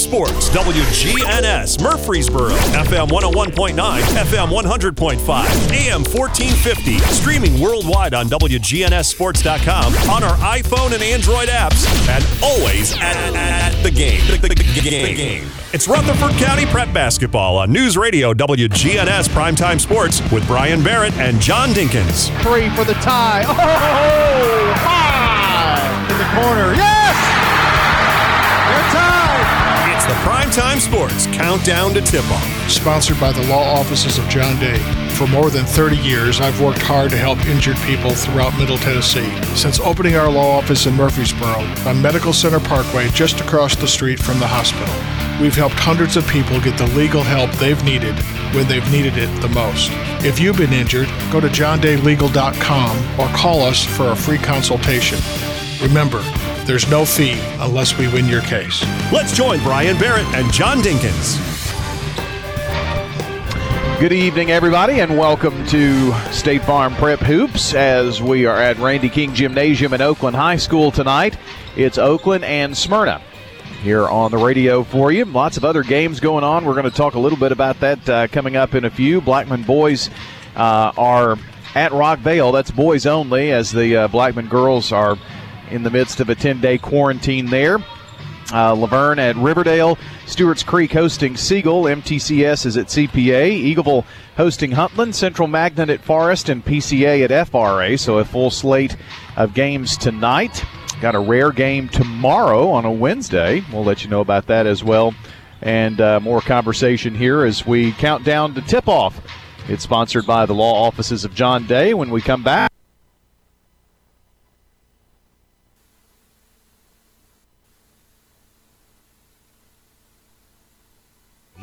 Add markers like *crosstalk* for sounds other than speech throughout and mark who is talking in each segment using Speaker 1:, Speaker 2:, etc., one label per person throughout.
Speaker 1: Sports, WGNS, Murfreesboro, FM 101.9, FM 100.5, AM 1450, streaming worldwide on WGNSSports.com, on our iPhone and Android apps, and always at, at the game. The, the, the game. It's Rutherford County Prep Basketball on News Radio WGNS Primetime Sports with Brian Barrett and John Dinkins.
Speaker 2: Three for the tie. Oh, oh, oh. high in the corner. Yes!
Speaker 1: Primetime Sports Countdown to Tip Off.
Speaker 3: Sponsored by the law offices of John Day. For more than 30 years, I've worked hard to help injured people throughout Middle Tennessee. Since opening our law office in Murfreesboro on Medical Center Parkway, just across the street from the hospital, we've helped hundreds of people get the legal help they've needed when they've needed it the most. If you've been injured, go to johndaylegal.com or call us for a free consultation. Remember, there's no fee unless we win your case.
Speaker 1: Let's join Brian Barrett and John Dinkins.
Speaker 4: Good evening, everybody, and welcome to State Farm Prep Hoops as we are at Randy King Gymnasium in Oakland High School tonight. It's Oakland and Smyrna here on the radio for you. Lots of other games going on. We're going to talk a little bit about that uh, coming up in a few. Blackman boys uh, are at Rockvale. That's boys only, as the uh, Blackman girls are in the midst of a 10 day quarantine there. Uh, La Vergne at Riverdale, Stewart's Creek hosting Siegel, MTCS is at CPA, Eagleville hosting Huntland, Central Magnet at Forrest, and PCA at FRA. So a full slate of games tonight. Got a rare game tomorrow on a Wednesday. We'll let you know about that as well. And uh, more conversation here as we count down to tip off. It's sponsored by the law offices of John Day. When we come back,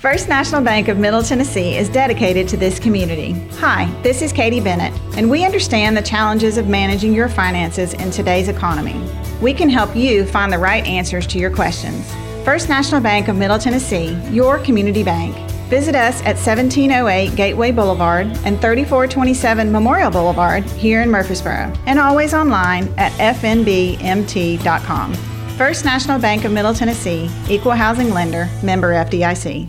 Speaker 5: First National Bank of Middle Tennessee is dedicated to this community. Hi, this is Katie Bennett, and we understand the challenges of managing your finances in today's economy. We can help you find the right answers to your questions. First National Bank of Middle Tennessee, your community bank. Visit us at 1708 Gateway Boulevard and 3427 Memorial Boulevard here in Murfreesboro, and always online at fnbmt.com. First National Bank of Middle Tennessee, Equal Housing Lender, member FDIC.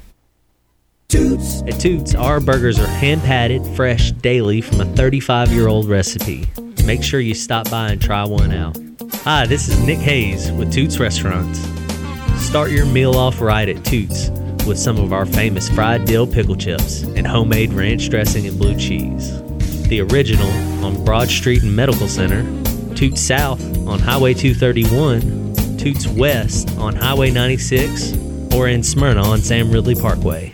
Speaker 6: Toots. At Toots, our burgers are hand patted, fresh, daily from a 35 year old recipe. Make sure you stop by and try one out. Hi, this is Nick Hayes with Toots Restaurants. Start your meal off right at Toots with some of our famous fried dill pickle chips and homemade ranch dressing and blue cheese. The original on Broad Street and Medical Center, Toots South on Highway 231, Toots West on Highway 96, or in Smyrna on Sam Ridley Parkway.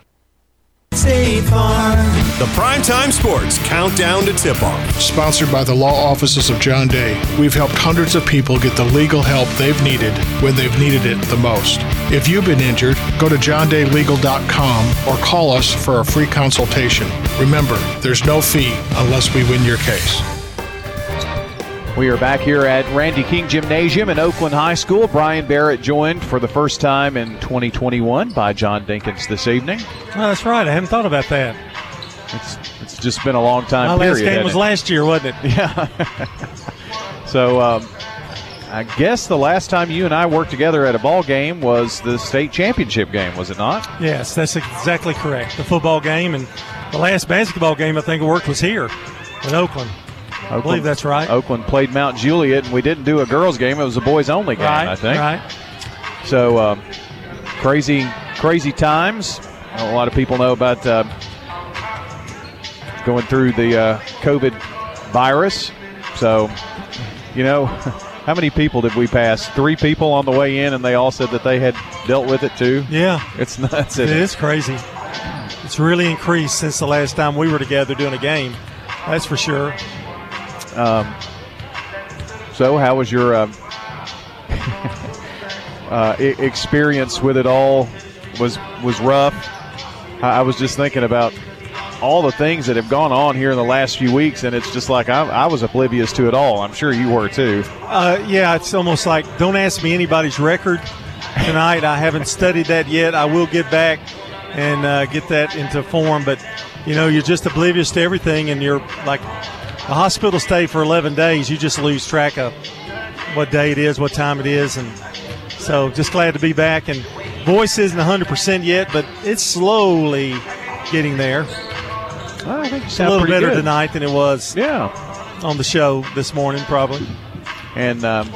Speaker 1: State Farm. The Primetime Sports Countdown to Tip Off.
Speaker 3: Sponsored by the law offices of John Day, we've helped hundreds of people get the legal help they've needed when they've needed it the most. If you've been injured, go to johndaylegal.com or call us for a free consultation. Remember, there's no fee unless we win your case.
Speaker 4: We are back here at Randy King Gymnasium in Oakland High School. Brian Barrett joined for the first time in 2021 by John Dinkins this evening.
Speaker 7: Oh, that's right. I hadn't thought about that.
Speaker 4: It's it's just been a long time.
Speaker 7: My last game was
Speaker 4: it?
Speaker 7: last year, wasn't it? *laughs*
Speaker 4: Yeah. so um, I guess the last time you and I worked together at a ball game was the state championship game, was it not?
Speaker 7: Yes, that's exactly correct. The football game and the last basketball game I think I worked was here in Oakland. I believe that's right.
Speaker 4: Oakland played Mount Juliet, and we didn't do a girls' game. It was a boys' only game,
Speaker 7: right,
Speaker 4: I think.
Speaker 7: Right.
Speaker 4: So um, crazy, crazy times. A lot of people know about uh, going through the uh, COVID virus. So, you know, *laughs* how many people did we pass? Three people on the way in, and they all said that they had dealt with it too.
Speaker 7: Yeah,
Speaker 4: it's nuts.
Speaker 7: It
Speaker 4: isn't
Speaker 7: is crazy. It's really increased since the last time we were together doing a game. That's for sure.
Speaker 4: Um, so, how was your um, *laughs* uh, e- experience with it all? Was was rough. I, I was just thinking about all the things that have gone on here in the last few weeks, and it's just like I, I was oblivious to it all. I'm sure you were too.
Speaker 7: Uh, yeah, it's almost like don't ask me anybody's record tonight. I haven't studied that yet. I will get back and uh, get that into form, but you know, you're just oblivious to everything, and you're like a hospital stay for 11 days. You just lose track of what day it is, what time it is, and so just glad to be back. And voice isn't 100% yet, but it's slowly getting there.
Speaker 4: I think
Speaker 7: It's a little better
Speaker 4: good.
Speaker 7: tonight than it was
Speaker 4: Yeah,
Speaker 7: on the show this morning, probably.
Speaker 4: and um,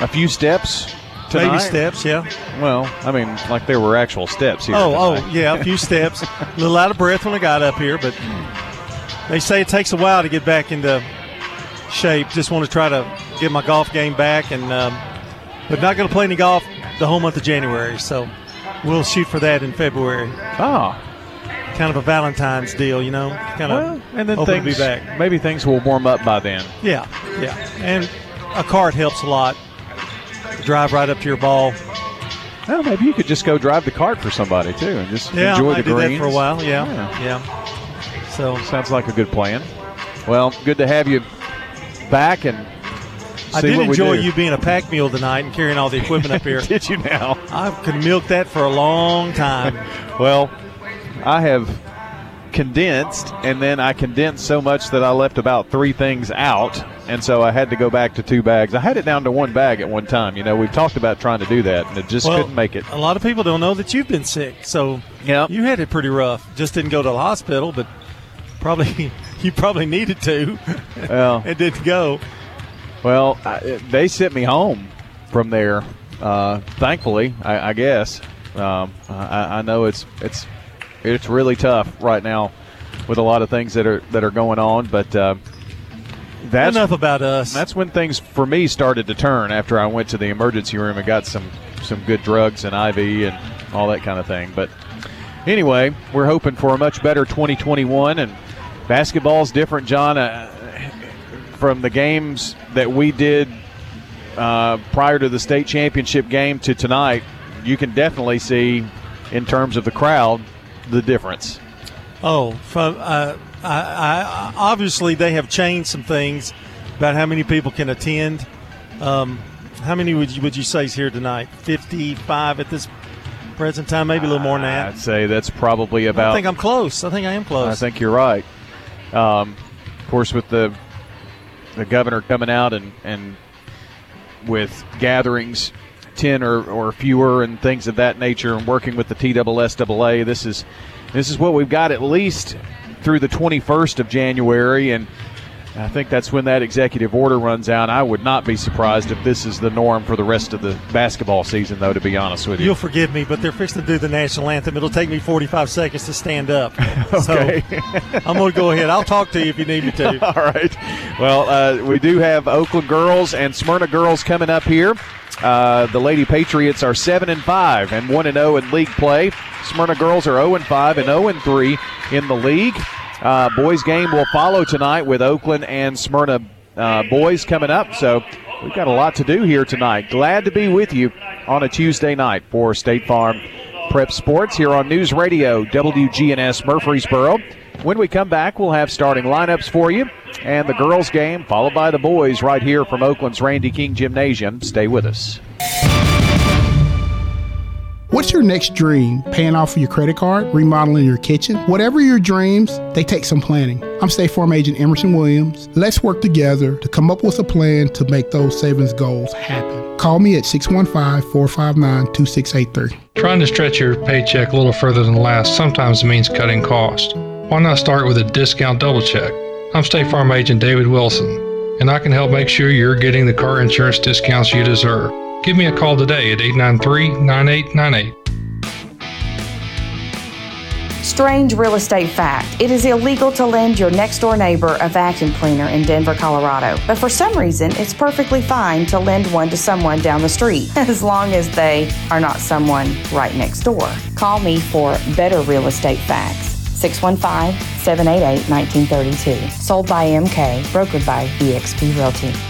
Speaker 4: a few steps.
Speaker 7: Baby
Speaker 4: tonight.
Speaker 7: steps, yeah.
Speaker 4: Well, I mean, like there were actual steps here.
Speaker 7: Oh,
Speaker 4: tonight.
Speaker 7: oh, yeah, a few steps. a *laughs* little out of breath when I got up here, but they say it takes a while to get back into shape. Just want to try to get my golf game back, and um, but not going to play any golf the whole month of January. So we'll shoot for that in February.
Speaker 4: Ah,
Speaker 7: kind of a Valentine's deal, you know. Kind of,
Speaker 4: Well, and then things,
Speaker 7: be back.
Speaker 4: maybe things will warm up by then.
Speaker 7: Yeah, yeah, and a cart helps a lot. Drive right up to your ball.
Speaker 4: Well, maybe you could just go drive the cart for somebody too, and just
Speaker 7: Yeah,
Speaker 4: enjoy
Speaker 7: I
Speaker 4: the
Speaker 7: did
Speaker 4: greens
Speaker 7: for a while. Yeah,
Speaker 4: Yeah.
Speaker 7: yeah. So
Speaker 4: Sounds like a good plan. Well, good to have you back and
Speaker 7: I did enjoy you being a pack mule tonight and carrying all the equipment up here. *laughs*
Speaker 4: Did you now?
Speaker 7: I could milk that for a long time. *laughs*
Speaker 4: Well, I have condensed, and then I condensed so much that I left about three things out, and so I had to go back to two bags. I had it down to one bag at one time. You know, we've talked about trying to do that, and it just
Speaker 7: Well,
Speaker 4: couldn't make it.
Speaker 7: A lot of people don't know that you've been sick, so
Speaker 4: yeah,
Speaker 7: you had it pretty rough. Just didn't go to the hospital, but probably *laughs* you probably needed to.
Speaker 4: Well, *laughs*
Speaker 7: it didn't go.
Speaker 4: Well, I, they sent me home from there. Uh, thankfully, I, I guess. Um, I, I know it's it's it's really tough right now with a lot of things that are that are going on, but uh, that's
Speaker 7: Enough about us.
Speaker 4: That's when things for me started to turn after I went to the emergency room and got some some good drugs and IV and all that kind of thing. But anyway, we're hoping for a much better 2021 and basketball's different, John. Uh, from the games that we did uh, prior to the state championship game to tonight, you can definitely see in terms of the crowd the difference.
Speaker 7: Oh, from uh, I, I, obviously they have changed some things about how many people can attend. Um, how many would you would you say is here tonight? Fifty-five at this present time, maybe a little more than that.
Speaker 4: I'd say that's probably about.
Speaker 7: I think I'm close. I think I am close.
Speaker 4: I think you're right. Um, of course, with the the governor coming out and and with gatherings, ten or, or fewer, and things of that nature, and working with the TSSAA, this is this is what we've got at least through the 21st of January, and I think that's when that executive order runs out. I would not be surprised if this is the norm for the rest of the basketball season, though. To be honest with you,
Speaker 7: You'll forgive me, but they're fixing to do the national anthem. It'll take me 45 seconds to stand up. *laughs*
Speaker 4: Okay.
Speaker 7: So I'm going to go ahead. I'll talk to you if you need me to. *laughs*
Speaker 4: All right. Well, uh, we do have Oakland girls and Smyrna girls coming up here. Uh, the Lady Patriots are seven and five and one and zero in league play. Smyrna girls are zero and five and zero and three in the league. Uh, boys game will follow tonight with Oakland and Smyrna uh, boys coming up. So we've got a lot to do here tonight. Glad to be with you on a Tuesday night for State Farm Prep Sports here on News Radio WGNS Murfreesboro. When we come back, we'll have starting lineups for you and the girls' game, followed by the boys right here from Oakland's Randy King Gymnasium. Stay with us.
Speaker 8: What's your next dream? Paying off your credit card, remodeling your kitchen? Whatever your dreams, they take some planning. I'm State Farm Agent Emerson Williams. Let's work together to come up with a plan to make those savings goals happen. Call me at 615 459 2683.
Speaker 9: Trying to stretch your paycheck a little further than last sometimes means cutting costs. Why not start with a discount double check? I'm State Farm Agent David Wilson, and I can help make sure you're getting the car insurance discounts you deserve. Give me a call today at 893 9898.
Speaker 10: Strange real estate fact it is illegal to lend your next door neighbor a vacuum cleaner in Denver, Colorado. But for some reason, it's perfectly fine to lend one to someone down the street, *laughs* as long as they are not someone right next door. Call me for better real estate facts. 615 788 1932. Sold by MK, brokered by eXp Realty.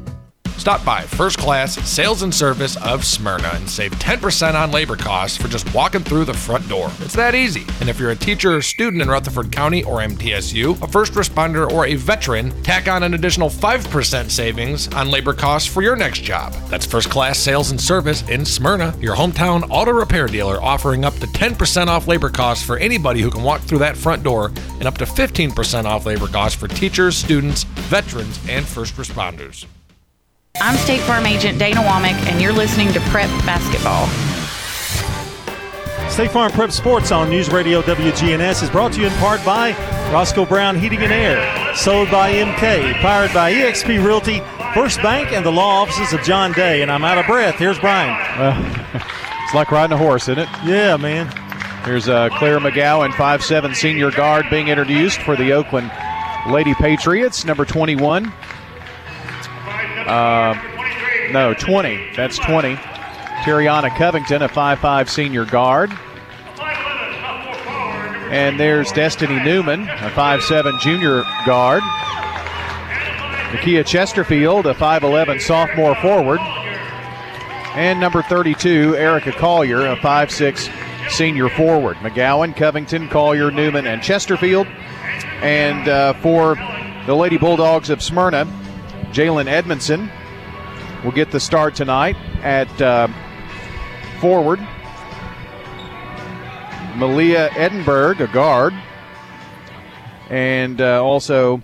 Speaker 11: Stop by First Class Sales and Service of Smyrna and save 10% on labor costs for just walking through the front door. It's that easy. And if you're a teacher or student in Rutherford County or MTSU, a first responder, or a veteran, tack on an additional 5% savings on labor costs for your next job. That's First Class Sales and Service in Smyrna, your hometown auto repair dealer offering up to 10% off labor costs for anybody who can walk through that front door and up to 15% off labor costs for teachers, students, veterans, and first responders.
Speaker 12: I'm State Farm Agent Dana Womack, and you're listening to Prep Basketball.
Speaker 7: State Farm Prep Sports on News Radio WGNS is brought to you in part by Roscoe Brown Heating and Air, sold by MK, powered by eXp Realty, First Bank, and the law offices of John Day. And I'm out of breath. Here's Brian. *laughs*
Speaker 4: it's like riding a horse, isn't it?
Speaker 7: Yeah, man.
Speaker 4: Here's uh, Claire McGowan, five-seven senior guard, being introduced for the Oakland Lady Patriots, number 21. Uh, no, 20. That's 20. Tariana Covington, a 5'5 senior guard. And there's Destiny Newman, a 5'7 junior guard. Nakia Chesterfield, a 5'11 sophomore forward. And number 32, Erica Collier, a 5'6 senior forward. McGowan, Covington, Collier, Newman, and Chesterfield. And uh, for the Lady Bulldogs of Smyrna, Jalen Edmondson will get the start tonight at uh, forward. Malia Edinburgh, a guard. And uh, also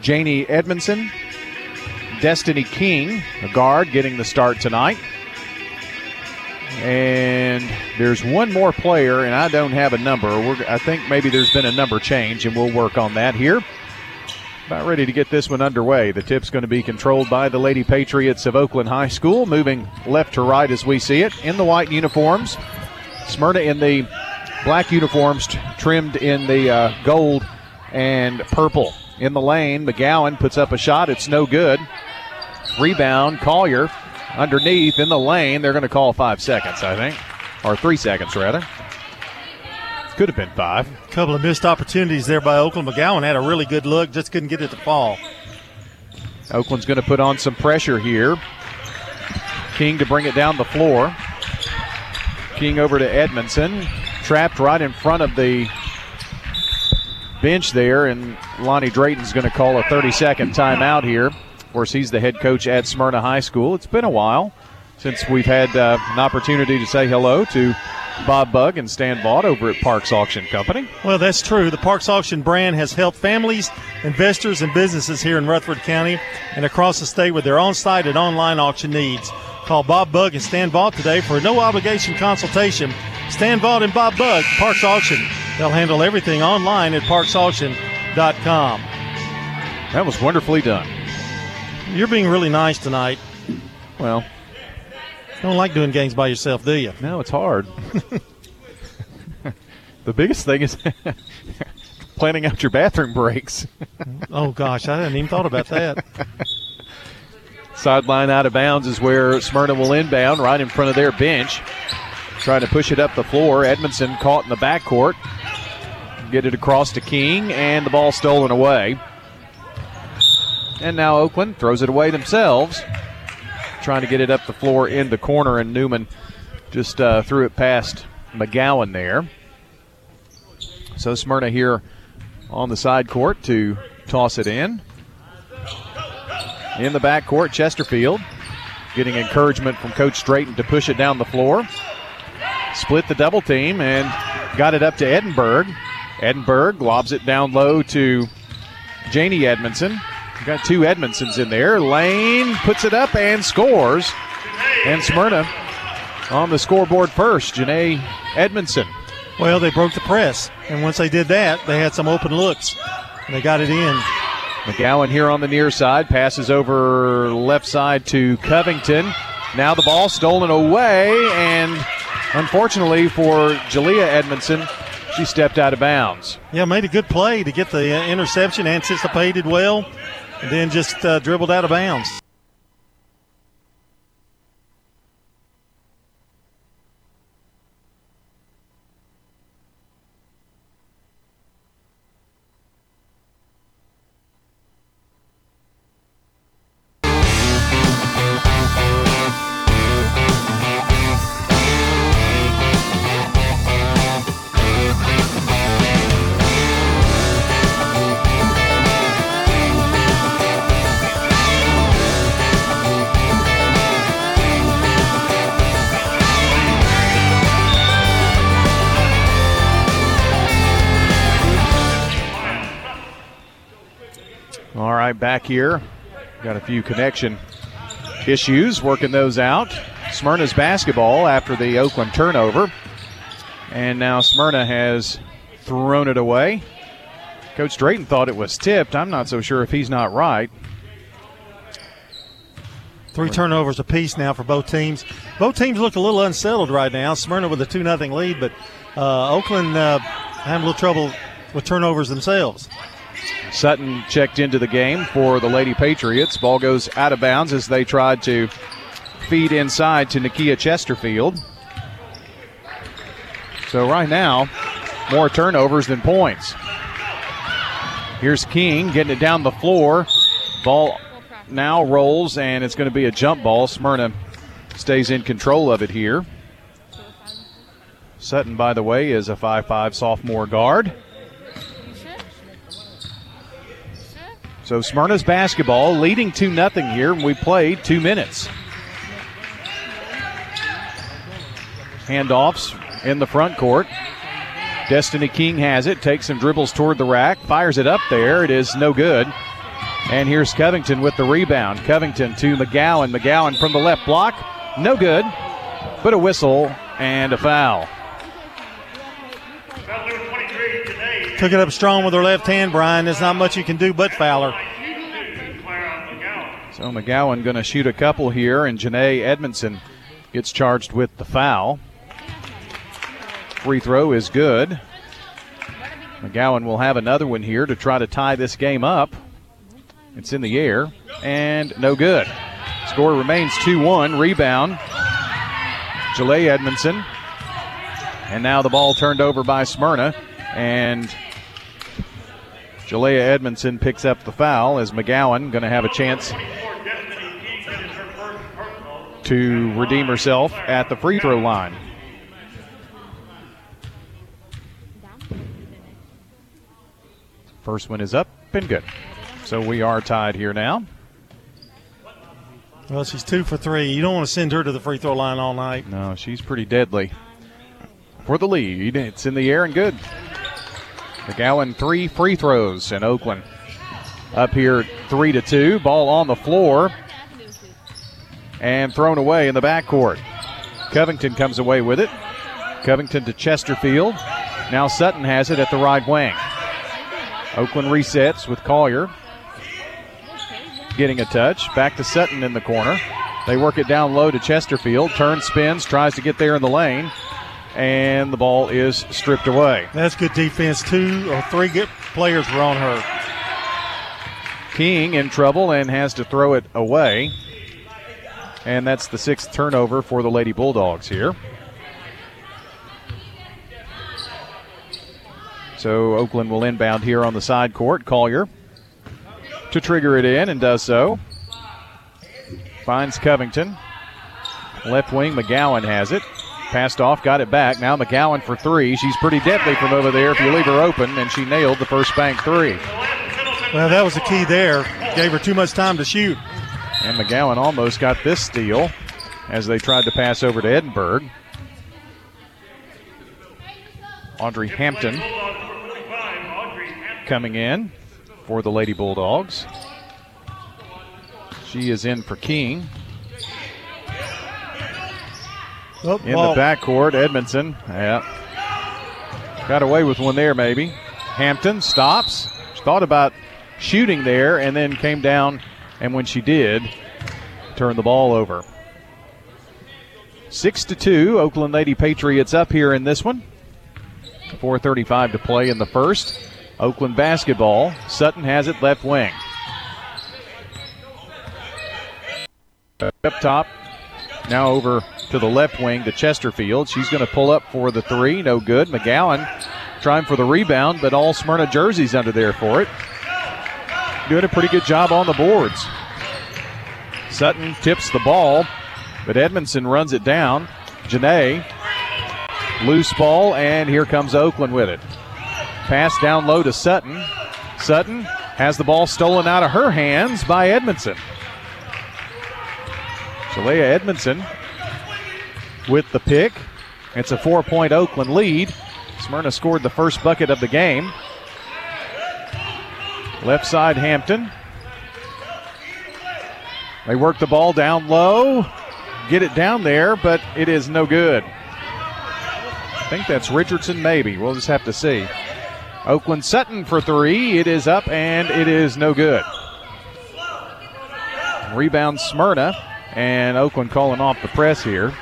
Speaker 4: Janie Edmondson. Destiny King, a guard, getting the start tonight. And there's one more player, and I don't have a number. We're, I think maybe there's been a number change, and we'll work on that here. About ready to get this one underway. The tip's going to be controlled by the Lady Patriots of Oakland High School, moving left to right as we see it in the white uniforms. Smyrna in the black uniforms, t- trimmed in the uh, gold and purple. In the lane, McGowan puts up a shot. It's no good. Rebound, Collier underneath in the lane. They're going to call five seconds, I think, or three seconds rather. Could have been five.
Speaker 7: A couple of missed opportunities there by Oakland. McGowan had a really good look, just couldn't get it to fall.
Speaker 4: Oakland's going to put on some pressure here. King to bring it down the floor. King over to Edmondson. Trapped right in front of the bench there, and Lonnie Drayton's going to call a 30 second timeout here. Of course, he's the head coach at Smyrna High School. It's been a while since we've had uh, an opportunity to say hello to Bob Bug and Stan Vaught over at Parks Auction Company.
Speaker 7: Well, that's true. The Parks Auction brand has helped families, investors, and businesses here in Rutherford County and across the state with their on site and online auction needs. Call Bob Bug and Stan Vaught today for a no obligation consultation. Stan Vaught and Bob Bug, Parks Auction. They'll handle everything online at parksauction.com.
Speaker 4: That was wonderfully done.
Speaker 7: You're being really nice tonight.
Speaker 4: Well,
Speaker 7: Don't like doing games by yourself, do you?
Speaker 4: No, it's hard. the biggest thing is *laughs* planning out your bathroom breaks.
Speaker 7: oh gosh, I hadn't even thought about that.
Speaker 4: Sideline out of bounds is where Smyrna will inbound, right in front of their bench. Trying to push it up the floor. Edmondson caught in the backcourt. Get it across to King, and the ball stolen away. And now Oakland throws it away themselves. Trying to get it up the floor in the corner, and Newman just uh, threw it past McGowan there. So Smyrna here on the side court to toss it in. In the back court, Chesterfield getting encouragement from Coach Drayton to push it down the floor. Split the double team and got it up to Edinburgh. Edinburgh lobs it down low to Janie Edmondson. Got two Edmondsons in there. Lane puts it up and scores. And Smyrna on the scoreboard first. Janae Edmondson.
Speaker 7: Well, they broke the press. And once they did that, they had some open looks. And they got it in.
Speaker 4: McGowan here on the near side. Passes over left side to Covington. Now the ball stolen away. And unfortunately for Jalea Edmondson, she stepped out of bounds.
Speaker 7: Yeah, made a good play to get the interception, anticipated well, and then just uh, dribbled out of bounds.
Speaker 4: Back here. Got a few connection issues, working those out. Smyrna's basketball after the Oakland turnover. And now Smyrna has thrown it away. Coach Drayton thought it was tipped. I'm not so sure if he's not right.
Speaker 7: Three turnovers apiece now for both teams. Both teams look a little unsettled right now. Smyrna with a 2 0 lead, but uh, Oakland uh, having a little trouble with turnovers themselves.
Speaker 4: Sutton checked into the game for the Lady Patriots. Ball goes out of bounds as they tried to feed inside to Nakia Chesterfield. So right now, more turnovers than points. Here's King getting it down the floor. Ball now rolls, and it's going to be a jump ball. Smyrna stays in control of it here. Sutton, by the way, is a 5'5 sophomore guard. So Smyrna's basketball leading 2 0 here, and we played two minutes. Handoffs in the front court. Destiny King has it, takes some dribbles toward the rack, fires it up there. It is no good. And here's Covington with the rebound. Covington to McGowan. McGowan from the left block. No good, but a whistle and a foul.
Speaker 7: Took it up strong with her left hand, Brian. There's not much you can do but foul her.
Speaker 4: So McGowan going to shoot a couple here, and Janae Edmondson gets charged with the foul. Free throw is good. McGowan will have another one here to try to tie this game up. It's in the air and no good. Score remains 2 1. Rebound. Jalea Edmondson. And now the ball turned over by Smyrna. And Jalea Edmondson picks up the foul as McGowan going to have a chance to redeem herself at the free throw line. First one is up and good. So we are tied here now.
Speaker 7: Well, she's two for three. You don't want to send her to the free throw line all night.
Speaker 4: No, she's pretty deadly. For the lead, it's in the air and good. McGowan three free throws in Oakland. Up here, three to two. Ball on the floor and thrown away in the backcourt. Covington comes away with it. Covington to Chesterfield. Now Sutton has it at the right wing. Oakland resets with Collier. Getting a touch. Back to Sutton in the corner. They work it down low to Chesterfield. Turns, spins, tries to get there in the lane, and the ball is stripped away.
Speaker 7: That's good defense. Two or three good players were on her.
Speaker 4: King in trouble and has to throw it away. And that's the sixth turnover for the Lady Bulldogs here. So Oakland will inbound here on the side court. Collier to trigger it in and does so. Finds Covington. Left wing, McGowan has it. Passed off, got it back. Now McGowan for three. She's pretty deadly from over there if you leave her open, and she nailed the First Bank three.
Speaker 7: Well, that was the key there. Gave her too much time to shoot.
Speaker 4: And McGowan almost got this steal as they tried to pass over to Edinburgh. Audrey Hampton coming in for the Lady Bulldogs. She is in for King.
Speaker 7: Oh,
Speaker 4: in
Speaker 7: ball.
Speaker 4: the backcourt, Edmondson. Yeah. Got away with one there, maybe. Hampton stops. She thought about shooting there and then came down, and when she did, turned the ball over. Six to two, Oakland Lady Patriots up here in this one. 4:35 to play in the first. Oakland basketball. Sutton has it left wing. Up top, now over to the left wing to Chesterfield. She's going to pull up for the three. No good. McGowan trying for the rebound, but all Smyrna jerseys under there for it. Doing a pretty good job on the boards. Sutton tips the ball, but Edmondson runs it down. Janae, loose ball, and here comes Oakland with it. Pass down low to Sutton. Sutton has the ball stolen out of her hands by Edmondson. Jalea Edmondson with the pick. It's a four point Oakland lead. Smyrna scored the first bucket of the game. Left side, Hampton. They work the ball down low, get it down there, but it is no good. I think that's Richardson, maybe. We'll just have to see. Oakland Sutton for three. It is up and it is no good. Rebound Smyrna, and Oakland calling off the press here.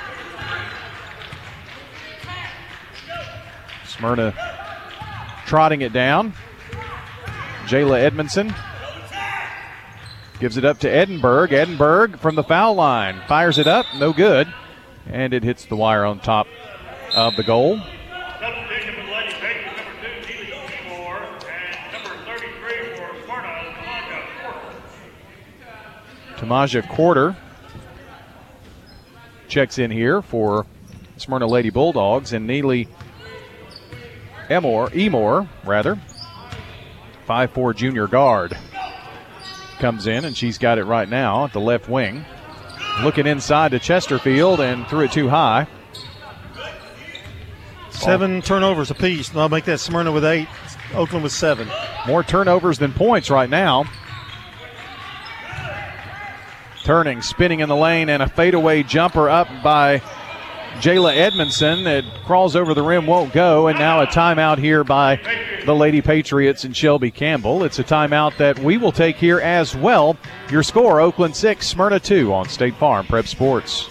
Speaker 4: Smyrna trotting it down. Jayla Edmondson gives it up to Edinburgh. Edinburgh from the foul line fires it up, no good, and it hits the wire on top of the goal. Tamaja Quarter checks in here for Smyrna Lady Bulldogs, and Neely Emor, Emor, rather, 5'4 junior guard, comes in, and she's got it right now at the left wing. Looking inside to Chesterfield and threw it too high.
Speaker 7: Seven turnovers apiece. I'll make that Smyrna with eight. Oakland with seven.
Speaker 4: More turnovers than points right now. Turning, spinning in the lane, and a fadeaway jumper up by Jayla Edmondson. It crawls over the rim, won't go, and now a timeout here by the Lady Patriots and Shelby Campbell. It's a timeout that we will take here as well. Your score Oakland 6, Smyrna 2 on State Farm Prep Sports.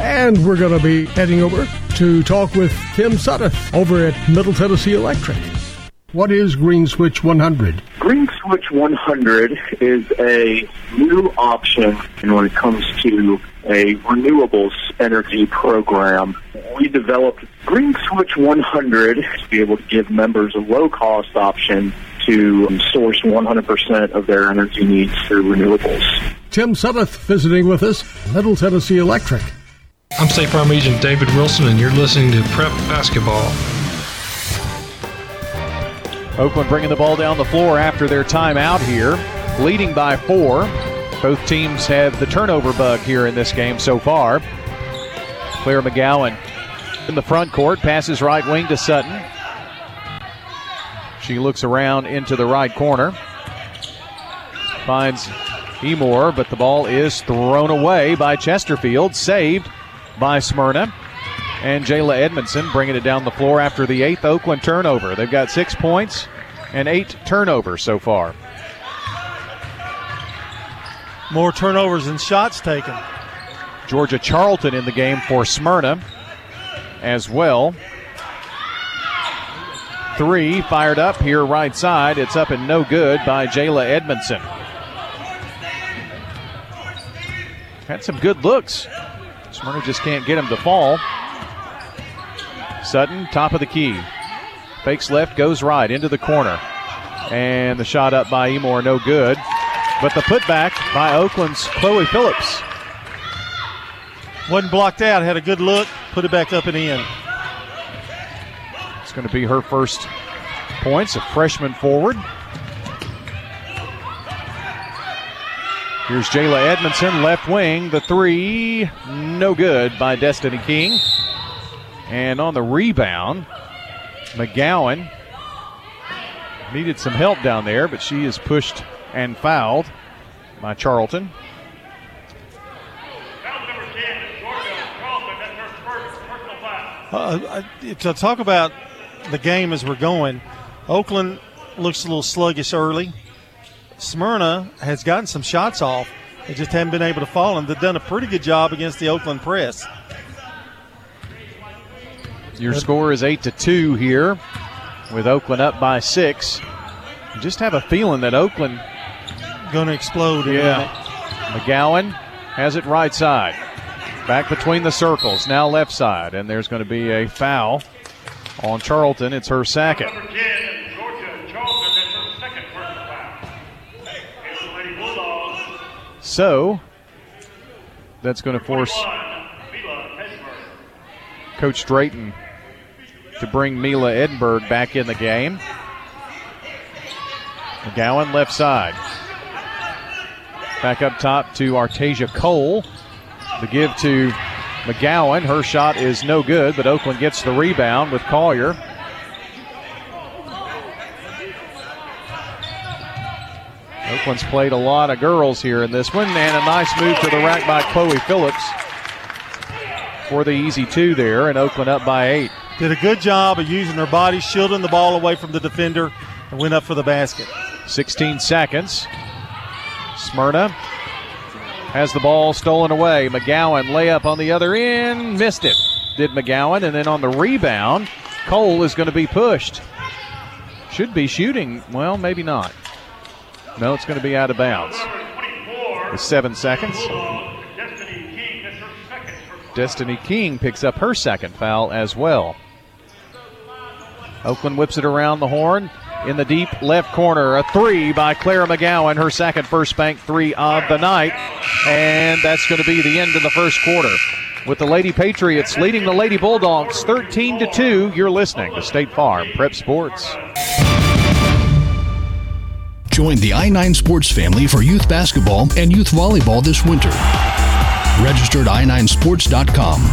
Speaker 13: And we're going to be heading over to talk with Tim Suddeth over at Middle Tennessee Electric. What is Green Switch 100?
Speaker 14: Green Switch 100 is a new option when it comes to a renewables energy program. We developed Green Switch 100 to be able to give members a low cost option to source 100% of their energy needs through renewables.
Speaker 13: Tim Suddeth visiting with us, Middle Tennessee Electric.
Speaker 9: I'm State Farm Agent David Wilson, and you're listening to Prep Basketball.
Speaker 4: Oakland bringing the ball down the floor after their timeout here, leading by four. Both teams have the turnover bug here in this game so far. Claire McGowan in the front court, passes right wing to Sutton. She looks around into the right corner, finds Emore, but the ball is thrown away by Chesterfield, saved by Smyrna. And Jayla Edmondson bringing it down the floor after the eighth Oakland turnover. They've got six points and eight turnovers so far.
Speaker 7: More turnovers than shots taken.
Speaker 4: Georgia Charlton in the game for Smyrna as well. Three fired up here, right side. It's up and no good by Jayla Edmondson. Had some good looks. Smyrna just can't get him to fall. Sutton, top of the key. Fakes left, goes right into the corner. And the shot up by Emor, no good. But the putback by Oakland's Chloe Phillips.
Speaker 7: Wasn't blocked out, had a good look, put it back up and in.
Speaker 4: It's going to be her first points, a freshman forward. Here's Jayla Edmondson, left wing. The three, no good by Destiny King. And on the rebound, McGowan needed some help down there, but she is pushed and fouled by Charlton.
Speaker 7: Uh, to talk about the game as we're going, Oakland looks a little sluggish early. Smyrna has gotten some shots off. They just haven't been able to fall, and they've done a pretty good job against the Oakland press.
Speaker 4: Your score is eight to two here, with Oakland up by six. You just have a feeling that Oakland
Speaker 7: going to explode.
Speaker 4: Yeah. McGowan has it right side. Back between the circles, now left side, and there's going to be a foul on Charlton. It's her second. So that's going to force Coach Drayton to bring Mila Edinburgh back in the game. McGowan left side. Back up top to Artasia Cole. The give to McGowan. Her shot is no good, but Oakland gets the rebound with Collier. Oakland's played a lot of girls here in this one, and a nice move to the rack by Chloe Phillips for the easy two there, and Oakland up by eight.
Speaker 7: Did a good job of using her body, shielding the ball away from the defender, and went up for the basket.
Speaker 4: 16 seconds. Smyrna has the ball stolen away. McGowan layup on the other end, missed it. Did McGowan, and then on the rebound, Cole is going to be pushed. Should be shooting. Well, maybe not. No, it's going to be out of bounds. With seven seconds. Destiny King picks up her second foul as well. Oakland whips it around the horn in the deep left corner. A three by Clara McGowan, her second First Bank three of the night. And that's going to be the end of the first quarter. With the Lady Patriots leading the Lady Bulldogs 13 to 2, you're listening to State Farm Prep Sports.
Speaker 15: Join the i9 Sports family for youth basketball and youth volleyball this winter. Register at i9sports.com.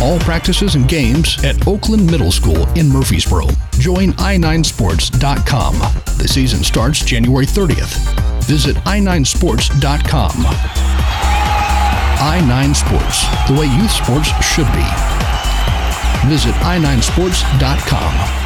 Speaker 15: All practices and games at Oakland Middle School in Murfreesboro. Join i9sports.com. The season starts January 30th. Visit i9sports.com. i9 Sports, the way youth sports should be. Visit i9sports.com.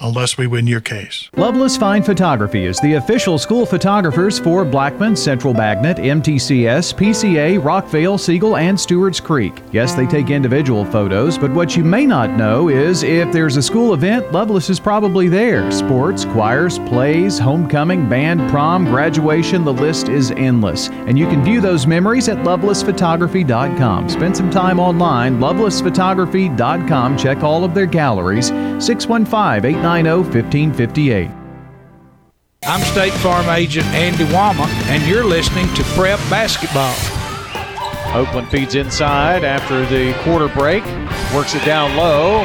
Speaker 3: unless we win your case.
Speaker 16: Loveless Fine Photography is the official school photographers for Blackman, Central Magnet, MTCS, PCA, Rockvale, Siegel, and Stewart's Creek. Yes, they take individual photos, but what you may not know is if there's a school event, Loveless is probably there. Sports, choirs, plays, homecoming, band, prom, graduation, the list is endless. And you can view those memories at lovelessphotography.com. Spend some time online, lovelessphotography.com. Check all of their galleries. 615 890 1558.
Speaker 17: I'm State Farm Agent Andy Wama, and you're listening to Prep Basketball.
Speaker 4: Oakland feeds inside after the quarter break, works it down low,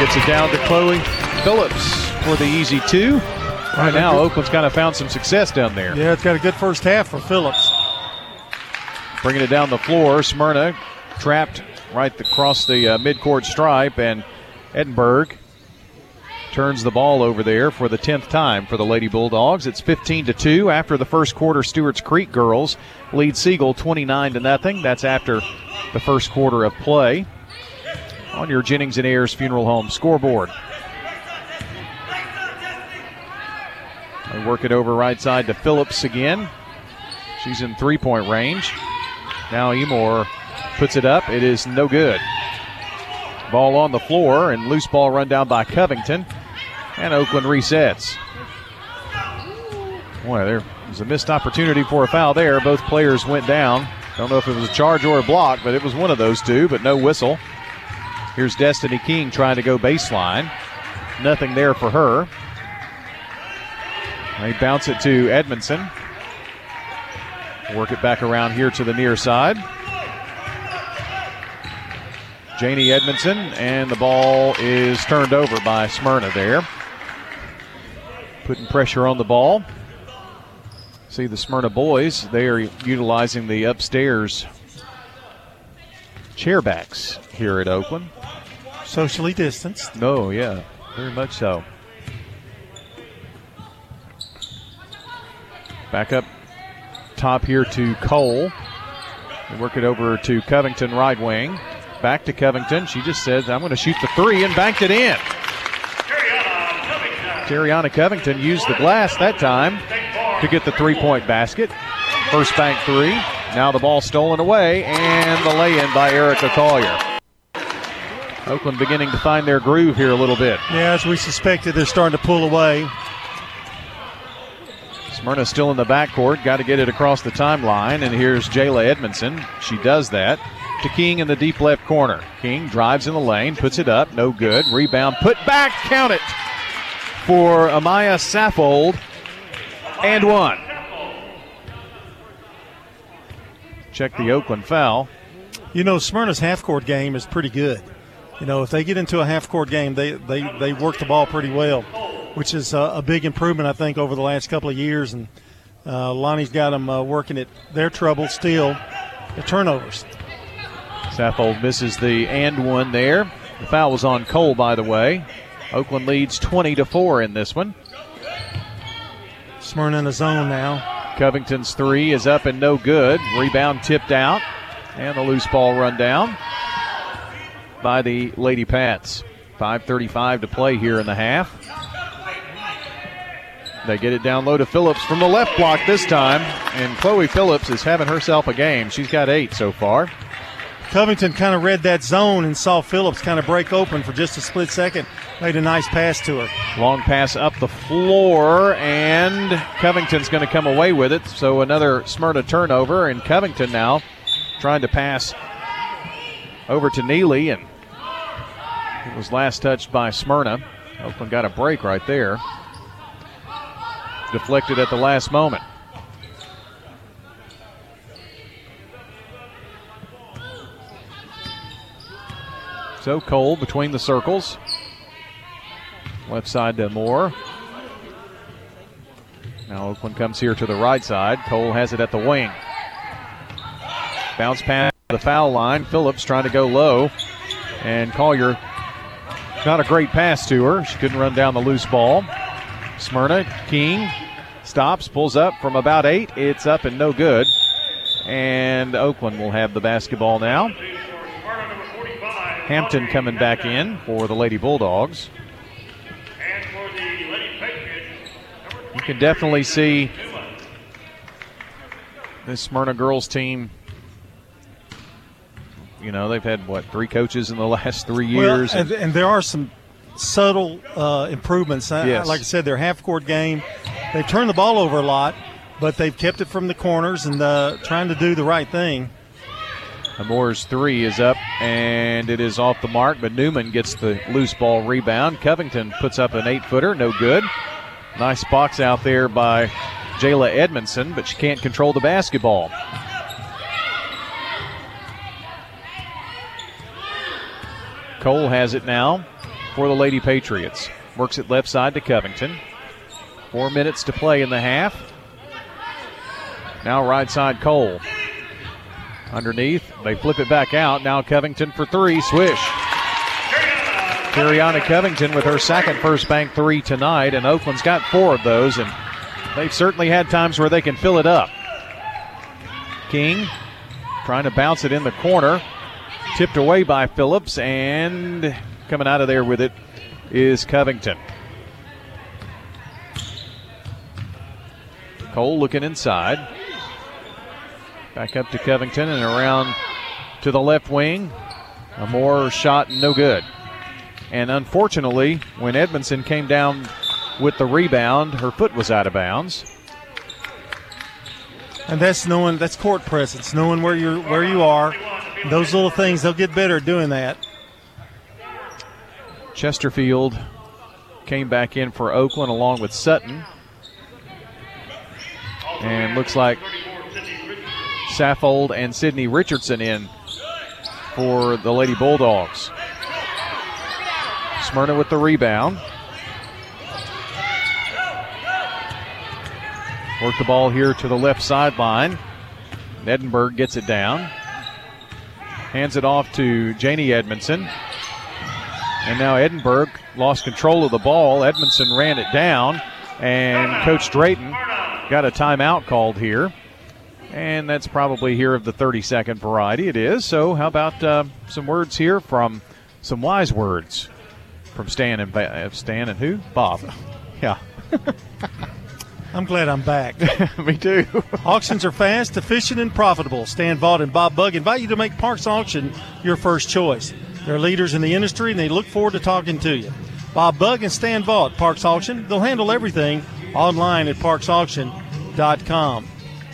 Speaker 4: gets it down to Chloe Phillips for the easy two. Right now, Oakland's kind of found some success down there.
Speaker 7: Yeah, it's got a good first half for Phillips.
Speaker 4: Bringing it down the floor, Smyrna trapped right across the uh, midcourt stripe, and Edinburgh turns the ball over there for the 10th time for the Lady Bulldogs. It's 15 to 2 after the first quarter. Stewart's Creek girls lead Siegel 29 to nothing. That's after the first quarter of play on your Jennings and Ayers Funeral Home scoreboard. They work it over right side to Phillips again. She's in three point range. Now Emor puts it up. It is no good. Ball on the floor and loose ball run down by Covington. And Oakland resets. Boy, there was a missed opportunity for a foul there. Both players went down. Don't know if it was a charge or a block, but it was one of those two, but no whistle. Here's Destiny King trying to go baseline. Nothing there for her. They bounce it to Edmondson. Work it back around here to the near side. Janie Edmondson, and the ball is turned over by Smyrna there. Putting pressure on the ball. See the Smyrna boys, they are utilizing the upstairs chairbacks here at Oakland.
Speaker 7: Socially distanced.
Speaker 4: No, yeah, very much so. Back up top here to Cole. They work it over to Covington right wing. Back to Covington. She just says, I'm going to shoot the three and banked it in. Terriana Covington used the glass that time to get the three point basket. First Bank three. Now the ball stolen away and the lay in by Erica Collier. Oakland beginning to find their groove here a little bit.
Speaker 7: Yeah, as we suspected, they're starting to pull away.
Speaker 4: Smyrna still in the backcourt. Got to get it across the timeline. And here's Jayla Edmondson. She does that to King in the deep left corner. King drives in the lane, puts it up, no good. Rebound, put back, count it for Amaya Saffold, and one. Check the Oakland foul.
Speaker 7: You know, Smyrna's half court game is pretty good. You know, if they get into a half court game, they, they, they work the ball pretty well, which is a, a big improvement, I think, over the last couple of years. And uh, Lonnie's got them uh, working at their trouble still, the turnovers.
Speaker 4: Saffold misses the and one there. The foul was on Cole, by the way. Oakland leads 20 to 4 in this one.
Speaker 7: Smyrna in the zone now.
Speaker 4: Covington's three is up and no good. Rebound tipped out. And the loose ball run down by the Lady Pats. 5.35 to play here in the half. They get it down low to Phillips from the left block this time. And Chloe Phillips is having herself a game. She's got eight so far.
Speaker 7: Covington kind of read that zone and saw Phillips kind of break open for just a split second. Made a nice pass to her.
Speaker 4: Long pass up the floor, and Covington's going to come away with it. So another Smyrna turnover, and Covington now trying to pass over to Neely, and it was last touched by Smyrna. Oakland got a break right there. Deflected at the last moment. So Cole between the circles. Left side to Moore. Now Oakland comes here to the right side. Cole has it at the wing. Bounce pass the foul line. Phillips trying to go low. And Collier, not a great pass to her. She couldn't run down the loose ball. Smyrna, King stops, pulls up from about eight. It's up and no good. And Oakland will have the basketball now. Hampton coming back in for the Lady Bulldogs. Can definitely see this Smyrna girls team. You know, they've had what three coaches in the *laughs* last three years,
Speaker 7: well, and, and, there are some subtle uh, improvements.
Speaker 4: Yes.
Speaker 7: like I said, their half court game, they've turned the ball over a lot, but they've kept it from the corners and uh, trying to do the right thing.
Speaker 4: Moore's three is up and it is off the mark, but Newman gets the loose ball rebound. Covington puts up an eight footer, no good. Nice box out there by Jayla Edmondson, but she can't control the basketball. Cole has it now for the Lady Patriots. Works it left side to Covington. Four minutes to play in the half. Now right side Cole. Underneath, they flip it back out. Now Covington for three. Swish. Terriana Covington with her second First Bank three tonight, and Oakland's got four of those, and they've certainly had times where they can fill it up. King trying to bounce it in the corner. Tipped away by Phillips, and coming out of there with it is Covington. Cole looking inside. Back up to Covington and around to the left wing. A more shot, no good. And unfortunately, when Edmondson came down with the rebound, her foot was out of bounds.
Speaker 7: And that's knowing that's court presence, knowing where you're where you are. Those little things, they'll get better doing that.
Speaker 4: Chesterfield came back in for Oakland along with Sutton. And looks like Saffold and Sydney Richardson in for the Lady Bulldogs. Smyrna with the rebound. Work the ball here to the left sideline. Edinburgh gets it down. Hands it off to Janie Edmondson. And now Edinburgh lost control of the ball. Edmondson ran it down. And Coach Drayton got a timeout called here. And that's probably here of the 30 second variety. It is. So, how about uh, some words here from some wise words from Stan and uh, Stan and who? Bob. *laughs* Yeah. *laughs*
Speaker 7: I'm glad I'm back. *laughs*
Speaker 4: Me too.
Speaker 7: Auctions are fast, efficient, and profitable. Stan Vaught and Bob Bug invite you to make Parks Auction your first choice. They're leaders in the industry and they look forward to talking to you. Bob Bug and Stan Vaught, Parks Auction, they'll handle everything online at parksauction.com.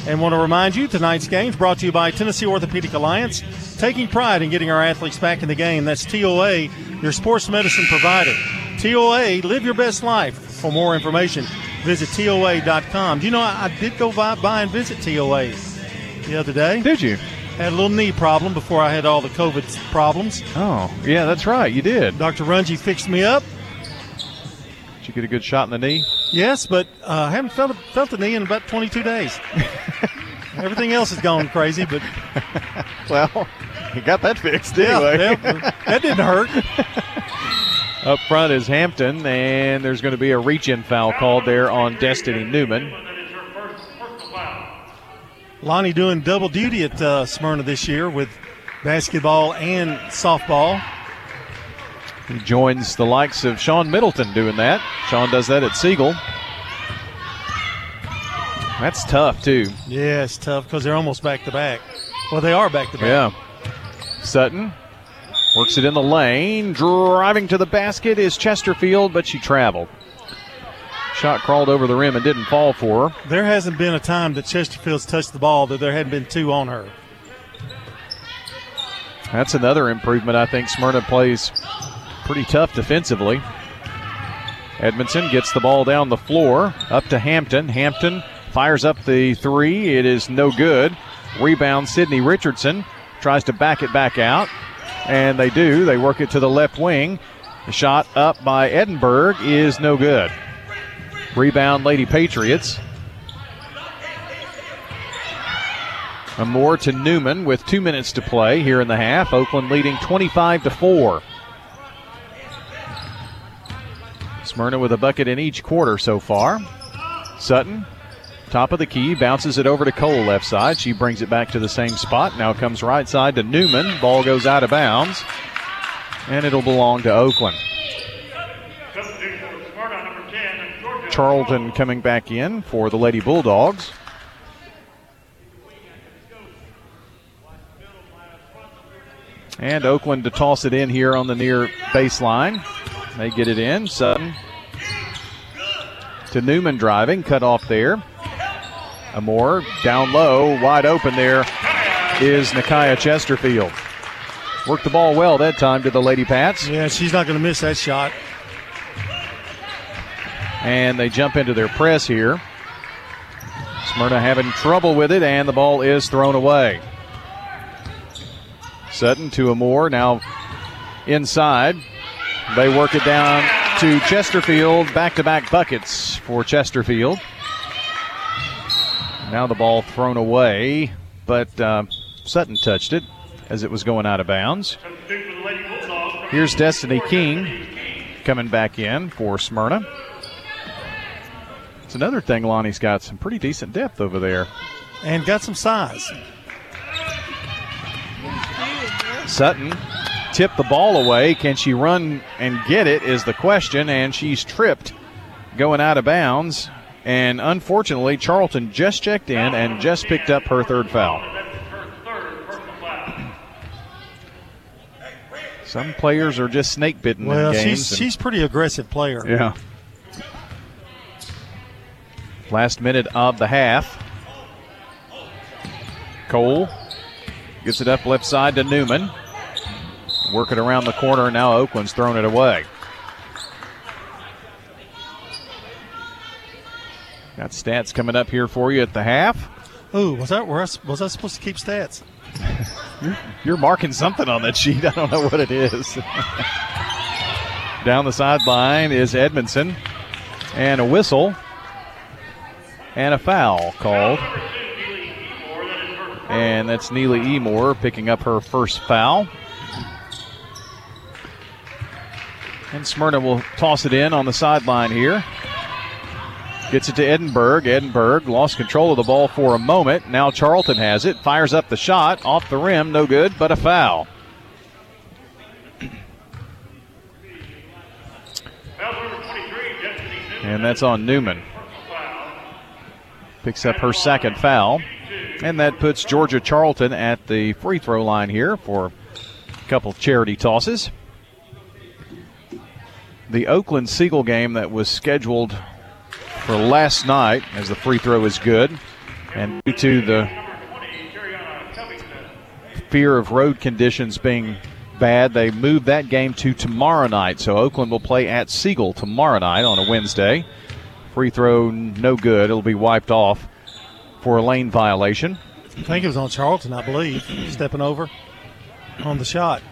Speaker 7: And want to remind you, tonight's game is brought to you by Tennessee Orthopedic Alliance, taking pride in getting our athletes back in the game. That's TOA, your sports medicine provider. TOA, live your best life. For more information, visit TOA.com. Do you know, I, I did go by, by and visit TOA the other day.
Speaker 4: Did you?
Speaker 7: Had a little knee problem before I had all the COVID problems.
Speaker 4: Oh, yeah, that's right. You did.
Speaker 7: Dr. Rungy fixed me up.
Speaker 4: Did you get a good shot in the knee?
Speaker 7: Yes, but uh, I haven't felt felt the knee in about 22 days. *laughs* Everything else has gone crazy, but *laughs*
Speaker 4: well, he got that fixed
Speaker 7: yeah,
Speaker 4: anyway.
Speaker 7: that, that didn't hurt. *laughs*
Speaker 4: Up front is Hampton, and there's going to be a reach-in foul called there on Destiny Newman.
Speaker 7: Lonnie doing double duty at uh, Smyrna this year with basketball and softball.
Speaker 4: He joins the likes of Sean Middleton doing that. Sean does that at Siegel. That's tough, too.
Speaker 7: Yeah, it's tough because they're almost back to back. Well, they are back to back.
Speaker 4: Yeah. Sutton works it in the lane. Driving to the basket is Chesterfield, but she traveled. Shot crawled over the rim and didn't fall for her.
Speaker 7: There hasn't been a time that Chesterfield's touched the ball that there hadn't been two on her.
Speaker 4: That's another improvement. I think Smyrna plays pretty tough defensively. Edmondson gets the ball down the floor up to Hampton. Hampton fires up the three. It is no good. Rebound Sydney Richardson tries to back it back out, and they do. They work it to the left wing. The shot up by Edinburgh is no good. Rebound Lady Patriots. A more to Newman with two minutes to play here in the half. Oakland leading 25 to 4. Smyrna with a bucket in each quarter so far. Sutton, top of the key, bounces it over to Cole left side. She brings it back to the same spot. Now comes right side to Newman. Ball goes out of bounds, and it'll belong to Oakland. Charlton coming back in for the Lady Bulldogs. And Oakland to toss it in here on the near baseline. They get it in. Sutton to Newman driving, cut off there. Amore down low, wide open there is Nakia Chesterfield. Worked the ball well that time to the Lady Pats.
Speaker 7: Yeah, she's not going to miss that shot.
Speaker 4: And they jump into their press here. Smyrna having trouble with it, and the ball is thrown away. Sutton to Amore, now inside. They work it down to Chesterfield. Back to back buckets for Chesterfield. Now the ball thrown away, but uh, Sutton touched it as it was going out of bounds. Here's Destiny King coming back in for Smyrna. It's another thing Lonnie's got some pretty decent depth over there.
Speaker 7: And got some size.
Speaker 4: Sutton tipped the ball away. Can she run and get it is the question, and she's tripped going out of bounds. And unfortunately, Charlton just checked in and just picked up her third foul. Some players are just snake bitten
Speaker 7: well, she's she's pretty aggressive player.
Speaker 4: Yeah. Last minute of the half. Cole gets it up left side to Newman. Working around the corner. Now Oakland's thrown it away. Got stats coming up here for you at the half.
Speaker 7: Ooh, was that was I, was I supposed to keep stats?
Speaker 4: You're, you're marking something on that sheet. *laughs* I don't know what it is. Down the sideline is Edmondson, and a whistle, and a foul called. And that's Neely Emore picking up her first foul. And Smyrna will toss it in on the sideline here. Gets it to Edinburgh. Edinburgh lost control of the ball for a moment. Now Charlton has it. Fires up the shot. Off the rim. No good, but a foul. And that's on Newman. Picks up her second foul. And that puts Georgia Charlton at the free throw line here for a couple charity tosses. The Oakland Siegel game that was scheduled for last night, as the free throw is good, and due to the fear of road conditions being bad, they moved that game to tomorrow night. So Oakland will play at Siegel tomorrow night on a Wednesday. Free throw no good. It'll be wiped off for a lane violation.
Speaker 7: I think it was on Charlton, I believe, stepping over on the shot.